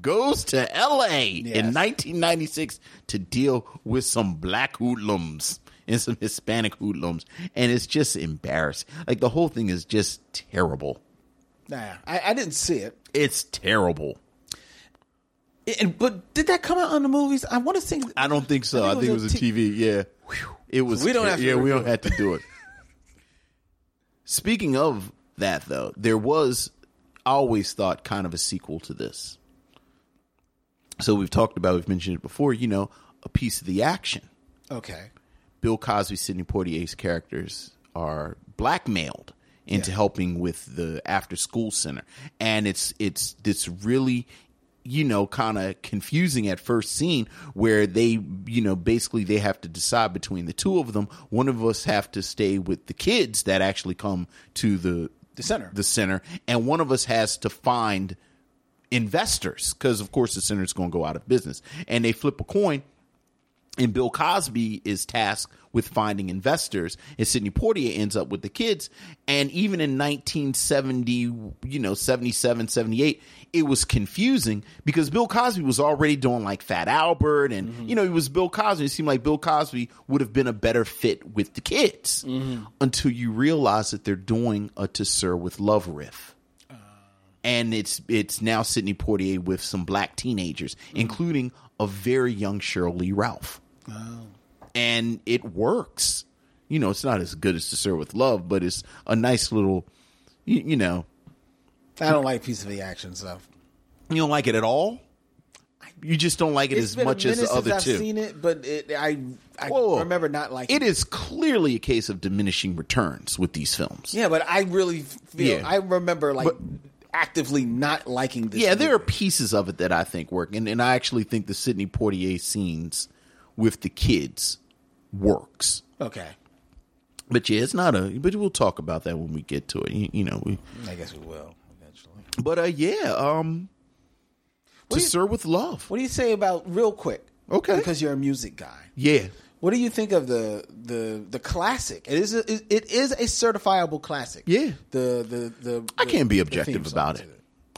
[SPEAKER 2] goes to L.A. in 1996 to deal with some black hoodlums and some Hispanic hoodlums, and it's just embarrassing. Like the whole thing is just terrible.
[SPEAKER 1] Nah, I, I didn't see it.
[SPEAKER 2] It's terrible.
[SPEAKER 1] And, but did that come out on the movies? I want to think.
[SPEAKER 2] I don't think so. I think, it was a TV. Yeah, it was.
[SPEAKER 1] We don't have to
[SPEAKER 2] yeah, we don't have to do it. Speaking of that, though, there was I always thought kind of a sequel to this. So we've talked about, we've mentioned it before. You know, a piece of the action.
[SPEAKER 1] Okay.
[SPEAKER 2] Bill Cosby, Sidney Poitier's characters are blackmailed into
[SPEAKER 1] Yeah.
[SPEAKER 2] helping with the after school center, and it's it's this really you know kind of confusing at first scene where they you know basically they have to decide between the two of them one of us have to stay with the kids that actually come to the
[SPEAKER 1] The center.
[SPEAKER 2] the center and one of us has to find investors because of course the center is going to go out of business and they flip a coin and Bill Cosby is tasked with finding investors, and Sidney Poitier ends up with the kids. And even in 1970, you know, 77, 78, it was confusing because Bill Cosby was already doing like Fat Albert, and mm-hmm. you know, he was Bill Cosby. It seemed like Bill Cosby would have been a better fit with the kids mm-hmm. until you realize that they're doing a To Sir with Love riff. Uh. And it's it's now Sidney Poitier with some black teenagers, mm-hmm. including a very young Sheryl Lee And it works. You know, it's not as good as To Sir with Love, but it's a nice little, you, you know,
[SPEAKER 1] I don't like piece of the action stuff.
[SPEAKER 2] you don't like it at all. You just don't like it
[SPEAKER 1] It's
[SPEAKER 2] as much as the other
[SPEAKER 1] since
[SPEAKER 2] two.
[SPEAKER 1] I've seen it, but it, I I
[SPEAKER 2] Whoa.
[SPEAKER 1] remember not liking
[SPEAKER 2] it is clearly a case of diminishing returns with these films.
[SPEAKER 1] Yeah, but I really feel
[SPEAKER 2] Yeah.
[SPEAKER 1] I remember like
[SPEAKER 2] But-
[SPEAKER 1] actively not liking this.
[SPEAKER 2] Yeah, there are pieces of it that I think work, and, and I actually think the Sidney Poitier scenes with the kids works.
[SPEAKER 1] Okay,
[SPEAKER 2] But yeah, it's not a. But we'll talk about that when we get to it. You, you know, we.
[SPEAKER 1] I guess we will eventually.
[SPEAKER 2] But uh, yeah, um,
[SPEAKER 1] What
[SPEAKER 2] to
[SPEAKER 1] you-
[SPEAKER 2] serve with love.
[SPEAKER 1] What do you say about real quick?
[SPEAKER 2] Okay.
[SPEAKER 1] because you're a music guy.
[SPEAKER 2] Yeah,
[SPEAKER 1] What do you think of the the the classic? It is a, it is a certifiable classic.
[SPEAKER 2] Yeah.
[SPEAKER 1] The the the
[SPEAKER 2] I can't be objective about it.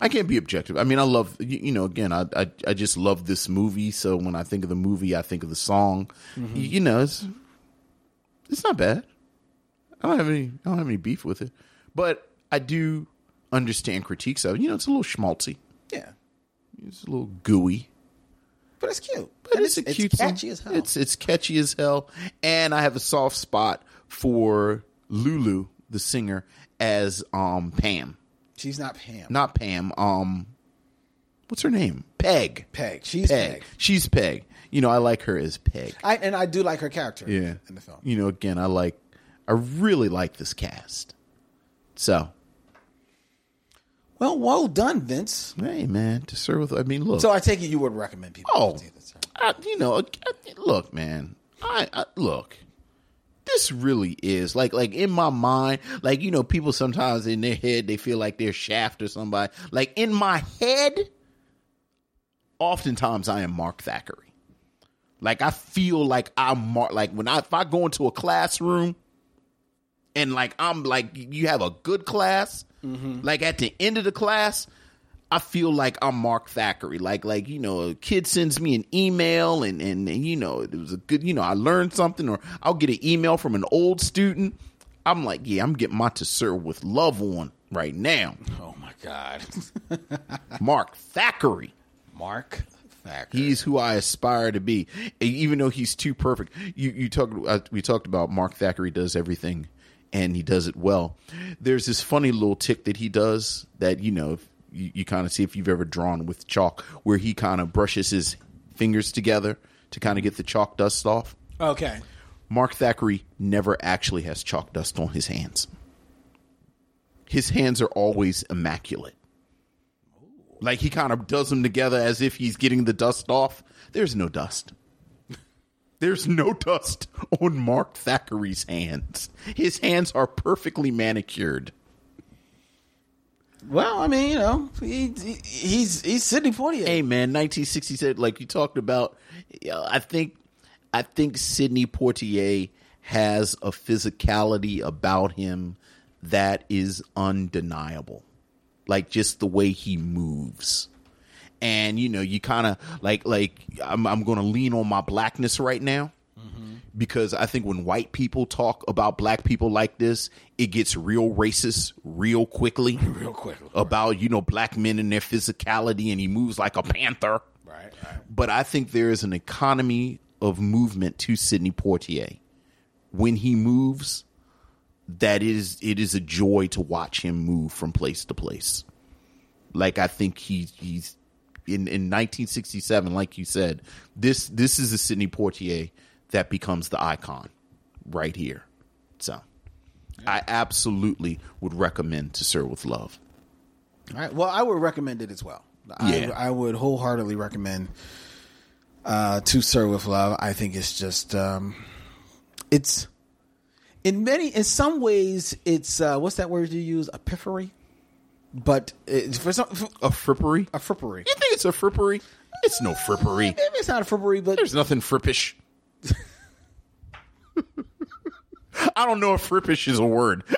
[SPEAKER 2] I can't be objective. I mean, I love you, you know. Again, I, I I just love this movie. So when I think of the movie, I think of the song.
[SPEAKER 1] Mm-hmm.
[SPEAKER 2] You, you know, it's it's not bad. I don't have any. I don't have any beef with it, but I do understand critiques of it. You know, it's a little schmaltzy.
[SPEAKER 1] Yeah,
[SPEAKER 2] It's a little gooey.
[SPEAKER 1] but it's cute.
[SPEAKER 2] But
[SPEAKER 1] And
[SPEAKER 2] it's, a cute song.
[SPEAKER 1] catchy as hell.
[SPEAKER 2] It's it's catchy as hell, and I have a soft spot for Lulu, the singer, as um Pam.
[SPEAKER 1] She's not Pam.
[SPEAKER 2] Not Pam. Um, what's her name? Peg.
[SPEAKER 1] Peg. She's Peg.
[SPEAKER 2] She's Peg. You know, I like her as Peg.
[SPEAKER 1] I and I do like her character.
[SPEAKER 2] Yeah,
[SPEAKER 1] in the film.
[SPEAKER 2] You know, again, I like. I really like this cast. So,
[SPEAKER 1] Well, well done, Vince.
[SPEAKER 2] hey, man, to serve with. I mean, look.
[SPEAKER 1] So I take it you would recommend people.
[SPEAKER 2] Oh,
[SPEAKER 1] to see this.
[SPEAKER 2] I, you know, look, man. I, I look. This really is like like in my mind, like you know, people sometimes in their head they feel like they're Shaft or somebody. Like in my head, oftentimes I am Mark Thackeray. Like I feel like I'm Mark. Like when I if I go into a classroom and like I'm like you have a good class, mm-hmm. like at the end of the class, I feel like I'm Mark Thackeray. Like like you know, a kid sends me an email and and, and you know it was a good you know I learned something or I'll get an email from an old student. I'm like, yeah, I'm getting my to serve with love on right now.
[SPEAKER 1] Oh my God,
[SPEAKER 2] Mark Thackeray.
[SPEAKER 1] Mark Thacker.
[SPEAKER 2] He's who I aspire to be, even though he's too perfect. You you talked uh, we talked about Mark Thackeray does everything, and he does it well. There's this funny little tick that he does that you know if you, you kind of see if you've ever drawn with chalk, where he kind of brushes his fingers together to kind of get the chalk dust off.
[SPEAKER 1] okay.
[SPEAKER 2] Mark Thackeray never actually has chalk dust on his hands. His hands are always immaculate. Like he kind of does them together as if he's getting the dust off. There's no dust. There's no dust on Mark Thackeray's hands. His hands are perfectly manicured.
[SPEAKER 1] Well, I mean, you know, he, he he's he's Sidney Poitier.
[SPEAKER 2] Hey man, 1967, like you talked about, I think, I think Sidney Poitier has a physicality about him that is undeniable. Like just the way he moves. And you know, you kind of like like I'm I'm going to lean on my blackness right now Mm-hmm. because I think when white people talk about black people like this, it gets real racist real quickly.
[SPEAKER 1] Real quickly.
[SPEAKER 2] About, you know, black men and their physicality and he moves like a panther.
[SPEAKER 1] Right, right.
[SPEAKER 2] But I think there is an economy of movement to Sidney Poitier. When he moves, that is it is a joy to watch him move from place to place. Like I think he he's in, in 1967, like you said, this this is a Sidney Poitier that becomes the icon right here. So I absolutely would recommend to Sir with Love.
[SPEAKER 1] All right. Well, I would recommend it as well.
[SPEAKER 2] Yeah.
[SPEAKER 1] I, I would wholeheartedly recommend uh, to Sir with Love. I think it's just um, it's in many in some ways it's uh, what's that word you use epiphery, but it's for some for,
[SPEAKER 2] A frippery?
[SPEAKER 1] a frippery.
[SPEAKER 2] You think it's a frippery? It's no frippery.
[SPEAKER 1] Maybe it's not a frippery, but
[SPEAKER 2] There's nothing frippish. I don't know if frippish is a word.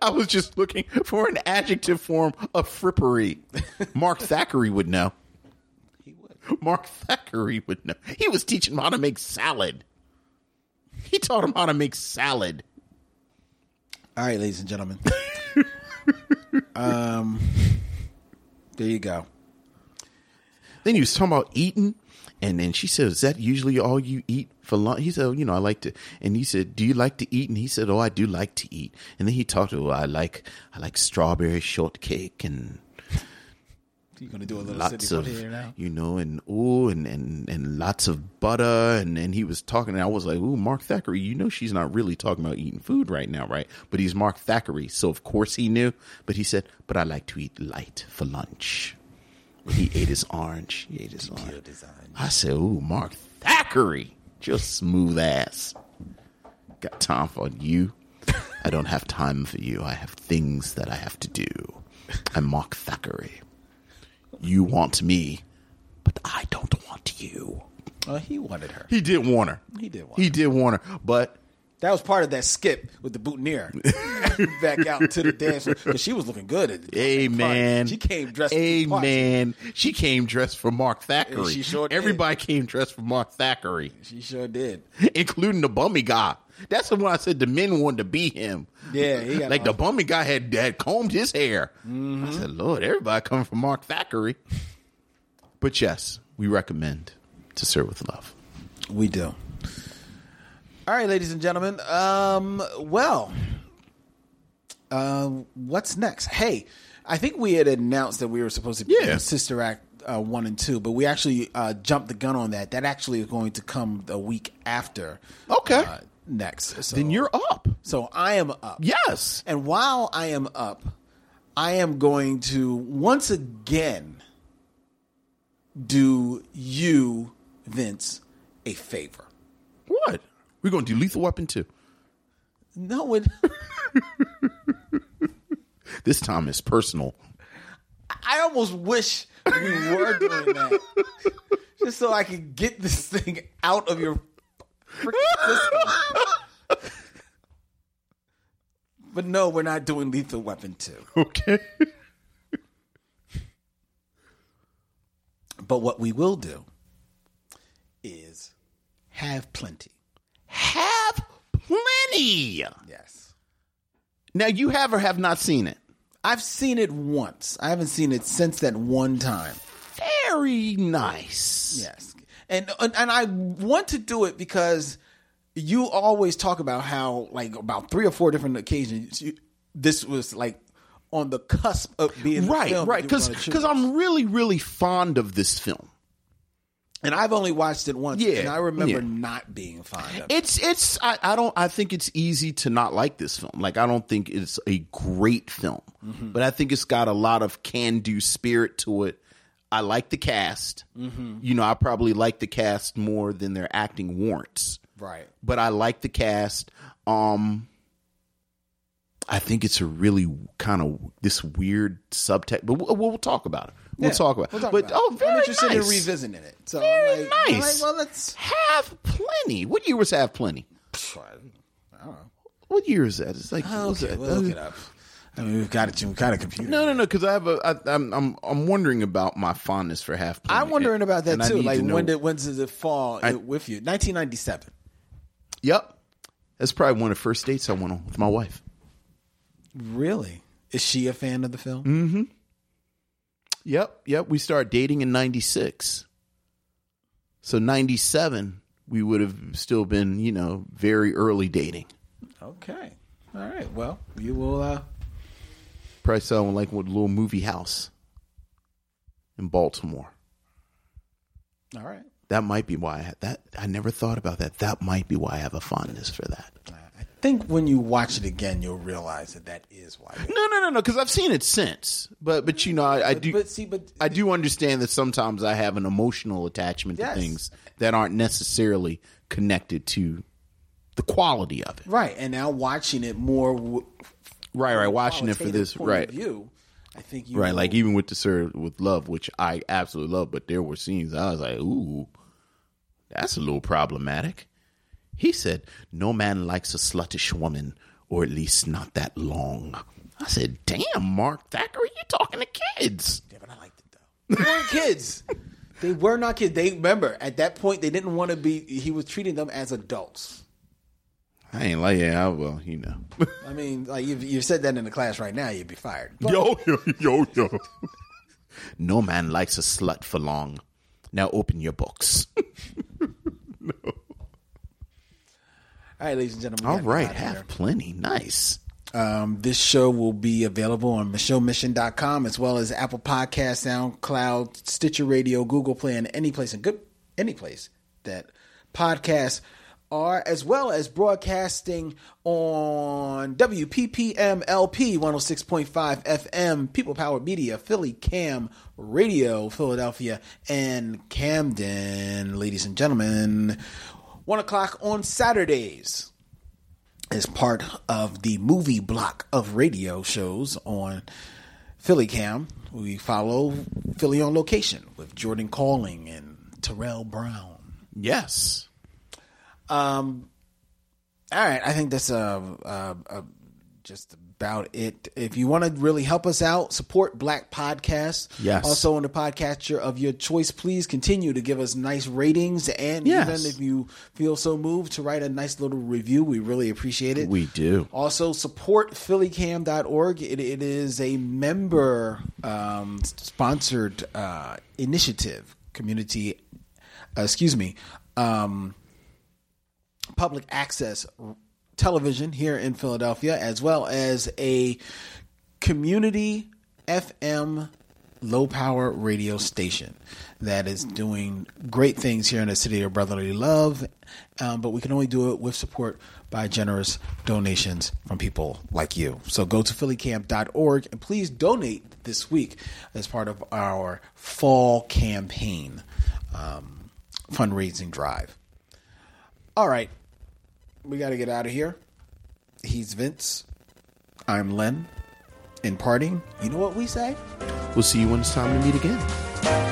[SPEAKER 2] I was just looking for an adjective form of frippery. Mark Thackeray would know.
[SPEAKER 1] he would.
[SPEAKER 2] Mark Thackeray would know. He was teaching him how to make salad. He taught him how to make salad.
[SPEAKER 1] All right, ladies and gentlemen. um, there you go.
[SPEAKER 2] Then he was talking about eating, and then she said, "Is that usually all you eat for lunch?" He said, oh, "You know, I like to." And he said, "Do you like to eat?" And he said, "Oh, I do like to eat." And then he talked about, "I like, I like strawberry shortcake and
[SPEAKER 1] You're gonna do a little
[SPEAKER 2] lots of, you know, and ooh, and and and lots of butter." And then he was talking, and I was like, "Ooh, Mark Thackeray, you know, she's not really talking about eating food right now, right?" But he's Mark Thackeray, so of course he knew. But he said, "But I like to eat light for lunch." He ate his orange. He ate his orange. I said, "Ooh, Mark Thackeray, just smooth ass. Got time for you? I don't have time for you. I have things that I have to do. I'm Mark Thackeray. You want me, but I don't want you."
[SPEAKER 1] Oh, he wanted her.
[SPEAKER 2] He did want her.
[SPEAKER 1] He did want
[SPEAKER 2] He
[SPEAKER 1] her.
[SPEAKER 2] did want her, but
[SPEAKER 1] That was part of that skip with the boutonniere back out to the dance floor. 'Cause she was looking good. At the
[SPEAKER 2] Amen.
[SPEAKER 1] She came dressed. for.
[SPEAKER 2] Amen. She came dressed for Mark Thackeray.
[SPEAKER 1] She sure did.
[SPEAKER 2] Everybody came dressed for Mark Thackeray.
[SPEAKER 1] She sure did.
[SPEAKER 2] including the bummy guy. That's the one I said the men wanted to be him.
[SPEAKER 1] Yeah, he got
[SPEAKER 2] like the
[SPEAKER 1] all-
[SPEAKER 2] bummy guy had had combed his hair.
[SPEAKER 1] Mm-hmm.
[SPEAKER 2] I said, Lord, everybody coming from Mark Thackeray. But yes, we recommend to serve with love.
[SPEAKER 1] We do. All right, ladies and gentlemen. Um, well, uh, what's next? Hey, I think we had announced that we were supposed to be
[SPEAKER 2] Yeah.
[SPEAKER 1] Sister Act uh, one and two, but we actually uh, jumped the gun on that. That actually is going to come the week after.
[SPEAKER 2] Okay.
[SPEAKER 1] uh, next. So,
[SPEAKER 2] Then you're up.
[SPEAKER 1] so I am up.
[SPEAKER 2] Yes.
[SPEAKER 1] And while I am up, I am going to once again do you, Vince, a favor.
[SPEAKER 2] What? We're going to do Lethal Weapon too.
[SPEAKER 1] No, it,
[SPEAKER 2] This time it's personal.
[SPEAKER 1] I almost wish we were doing that. Just so I could get this thing out of your freaking system. But no, we're not doing Lethal Weapon 2.
[SPEAKER 2] Okay.
[SPEAKER 1] But what we will do is have plenty.
[SPEAKER 2] Have plenty.
[SPEAKER 1] Yes.
[SPEAKER 2] Now, you have or have not seen it.
[SPEAKER 1] I've seen it once. I haven't seen it since that one time.
[SPEAKER 2] Very nice.
[SPEAKER 1] Yes. And and and I want to do it because you always talk about how like about three or four different occasions you, this was like on the cusp of being
[SPEAKER 2] Right,
[SPEAKER 1] film
[SPEAKER 2] right. Because
[SPEAKER 1] Because.
[SPEAKER 2] I'm really, really fond of this film.
[SPEAKER 1] And I've only watched it once
[SPEAKER 2] Yeah,
[SPEAKER 1] and I remember
[SPEAKER 2] yeah.
[SPEAKER 1] not being fond of it.
[SPEAKER 2] It's it's I, I don't I think it's easy to not like this film. Like I don't think it's a great film, but I think it's got a lot of can do spirit to it. I like the cast. You know, I probably like the cast more than their acting warrants.
[SPEAKER 1] Right.
[SPEAKER 2] But I like the cast. Um I think it's a really kind of this weird subtext, but we'll, we'll talk about it. We'll
[SPEAKER 1] Yeah,
[SPEAKER 2] talk about it.
[SPEAKER 1] we'll talk
[SPEAKER 2] but
[SPEAKER 1] about
[SPEAKER 2] oh, very
[SPEAKER 1] I'm interested
[SPEAKER 2] nice.
[SPEAKER 1] in revisiting it. So
[SPEAKER 2] Very
[SPEAKER 1] like, I'm
[SPEAKER 2] nice.
[SPEAKER 1] like, well, let's.
[SPEAKER 2] Have plenty. What year was Hav Plenty?
[SPEAKER 1] I don't know.
[SPEAKER 2] What year is that? It's like
[SPEAKER 1] Oh, okay, we'll look it up. I mean, we've got it. We've got a computer.
[SPEAKER 2] No, no, no. Because I have a. I, I'm, I'm, I'm wondering about my fondness for half.
[SPEAKER 1] I'm wondering about that
[SPEAKER 2] and
[SPEAKER 1] too. Like
[SPEAKER 2] to
[SPEAKER 1] when did when does it fall
[SPEAKER 2] I-
[SPEAKER 1] with you? 1997.
[SPEAKER 2] Yep. That's probably one of the first dates I went on with my wife.
[SPEAKER 1] Really? Is she a fan of the film?
[SPEAKER 2] Mm-hmm. Yep, yep. We started dating in '96. So '97, we would have still been, you know, very early dating.
[SPEAKER 1] Okay. All right. Well, you will. uh
[SPEAKER 2] Probably sell one like a little movie house in Baltimore.
[SPEAKER 1] All right.
[SPEAKER 2] That might be why I had that. I never thought about that. That might be why I have a fondness for that.
[SPEAKER 1] I think when you watch it again, you'll realize that that is why.
[SPEAKER 2] No, no, no, no. Because I've seen it since. But, but you know, I, I
[SPEAKER 1] But-
[SPEAKER 2] do.
[SPEAKER 1] but see, but-
[SPEAKER 2] I do understand that sometimes I have an emotional attachment
[SPEAKER 1] Yes.
[SPEAKER 2] to things that aren't necessarily connected to the quality of it.
[SPEAKER 1] Right. And now watching it more. W-
[SPEAKER 2] Right, right. Watching it for
[SPEAKER 1] qualitative
[SPEAKER 2] this,
[SPEAKER 1] point
[SPEAKER 2] right,
[SPEAKER 1] Of view, I think you
[SPEAKER 2] right.
[SPEAKER 1] will-
[SPEAKER 2] Like even with the sir with love, which I absolutely love, but there were scenes I was like, ooh, that's a little problematic. He said, "No man likes a sluttish woman, or at least not that long." I said, "Damn, Mark Thackeray, you talking to kids?"
[SPEAKER 1] Yeah, but I liked it though. They weren't kids. They were not kids. They remember at that point they didn't want to be. He was treating them as adults.
[SPEAKER 2] I ain't like, yeah, I- well, you know.
[SPEAKER 1] I mean, like if you said that in the class right now, you'd be fired. But-
[SPEAKER 2] yo, yo, yo, yo. No man likes a slut for long. Now open your books.
[SPEAKER 1] All right, ladies and gentlemen. All right,
[SPEAKER 2] All
[SPEAKER 1] gotta get
[SPEAKER 2] right,
[SPEAKER 1] out of here.
[SPEAKER 2] have plenty. Nice.
[SPEAKER 1] Um, this show will be available on MicheauxMission.com as well as Apple Podcast, SoundCloud, Stitcher Radio, Google Play, and any place and good any place that podcasts are, as well as broadcasting on WPPM LP 106.5 FM, People Power Media, Philly Cam Radio, Philadelphia, and Camden, ladies and gentlemen. One o'clock on Saturdays is part of the movie block of radio shows on Philly Cam. We follow Philly on location with Jordan Calling and Terrell Brown.
[SPEAKER 2] Yes.
[SPEAKER 1] Um, all right, I think that's uh, uh, uh, just about it. If you want to really help us out, support Black Podcasts.
[SPEAKER 2] Yes.
[SPEAKER 1] Also on the podcatcher of your choice, please continue to give us nice ratings, and
[SPEAKER 2] Yes.
[SPEAKER 1] even if you feel so moved to write a nice little review, we really appreciate it.
[SPEAKER 2] We do.
[SPEAKER 1] Also, support phillycam.org. It, it is a member um, sponsored uh, initiative, community, uh, excuse me, um, public access television here in Philadelphia, as well as a community FM low power radio station that is doing great things here in the city of brotherly love. Um, but we can only do it with support by generous donations from people like you. So go to phillycam.org and please donate this week as part of our fall campaign um, fundraising drive. All right. We got to get out of here. He's Vince. I'm Len. In parting, you know what we say?
[SPEAKER 2] We'll see you when it's time to meet again.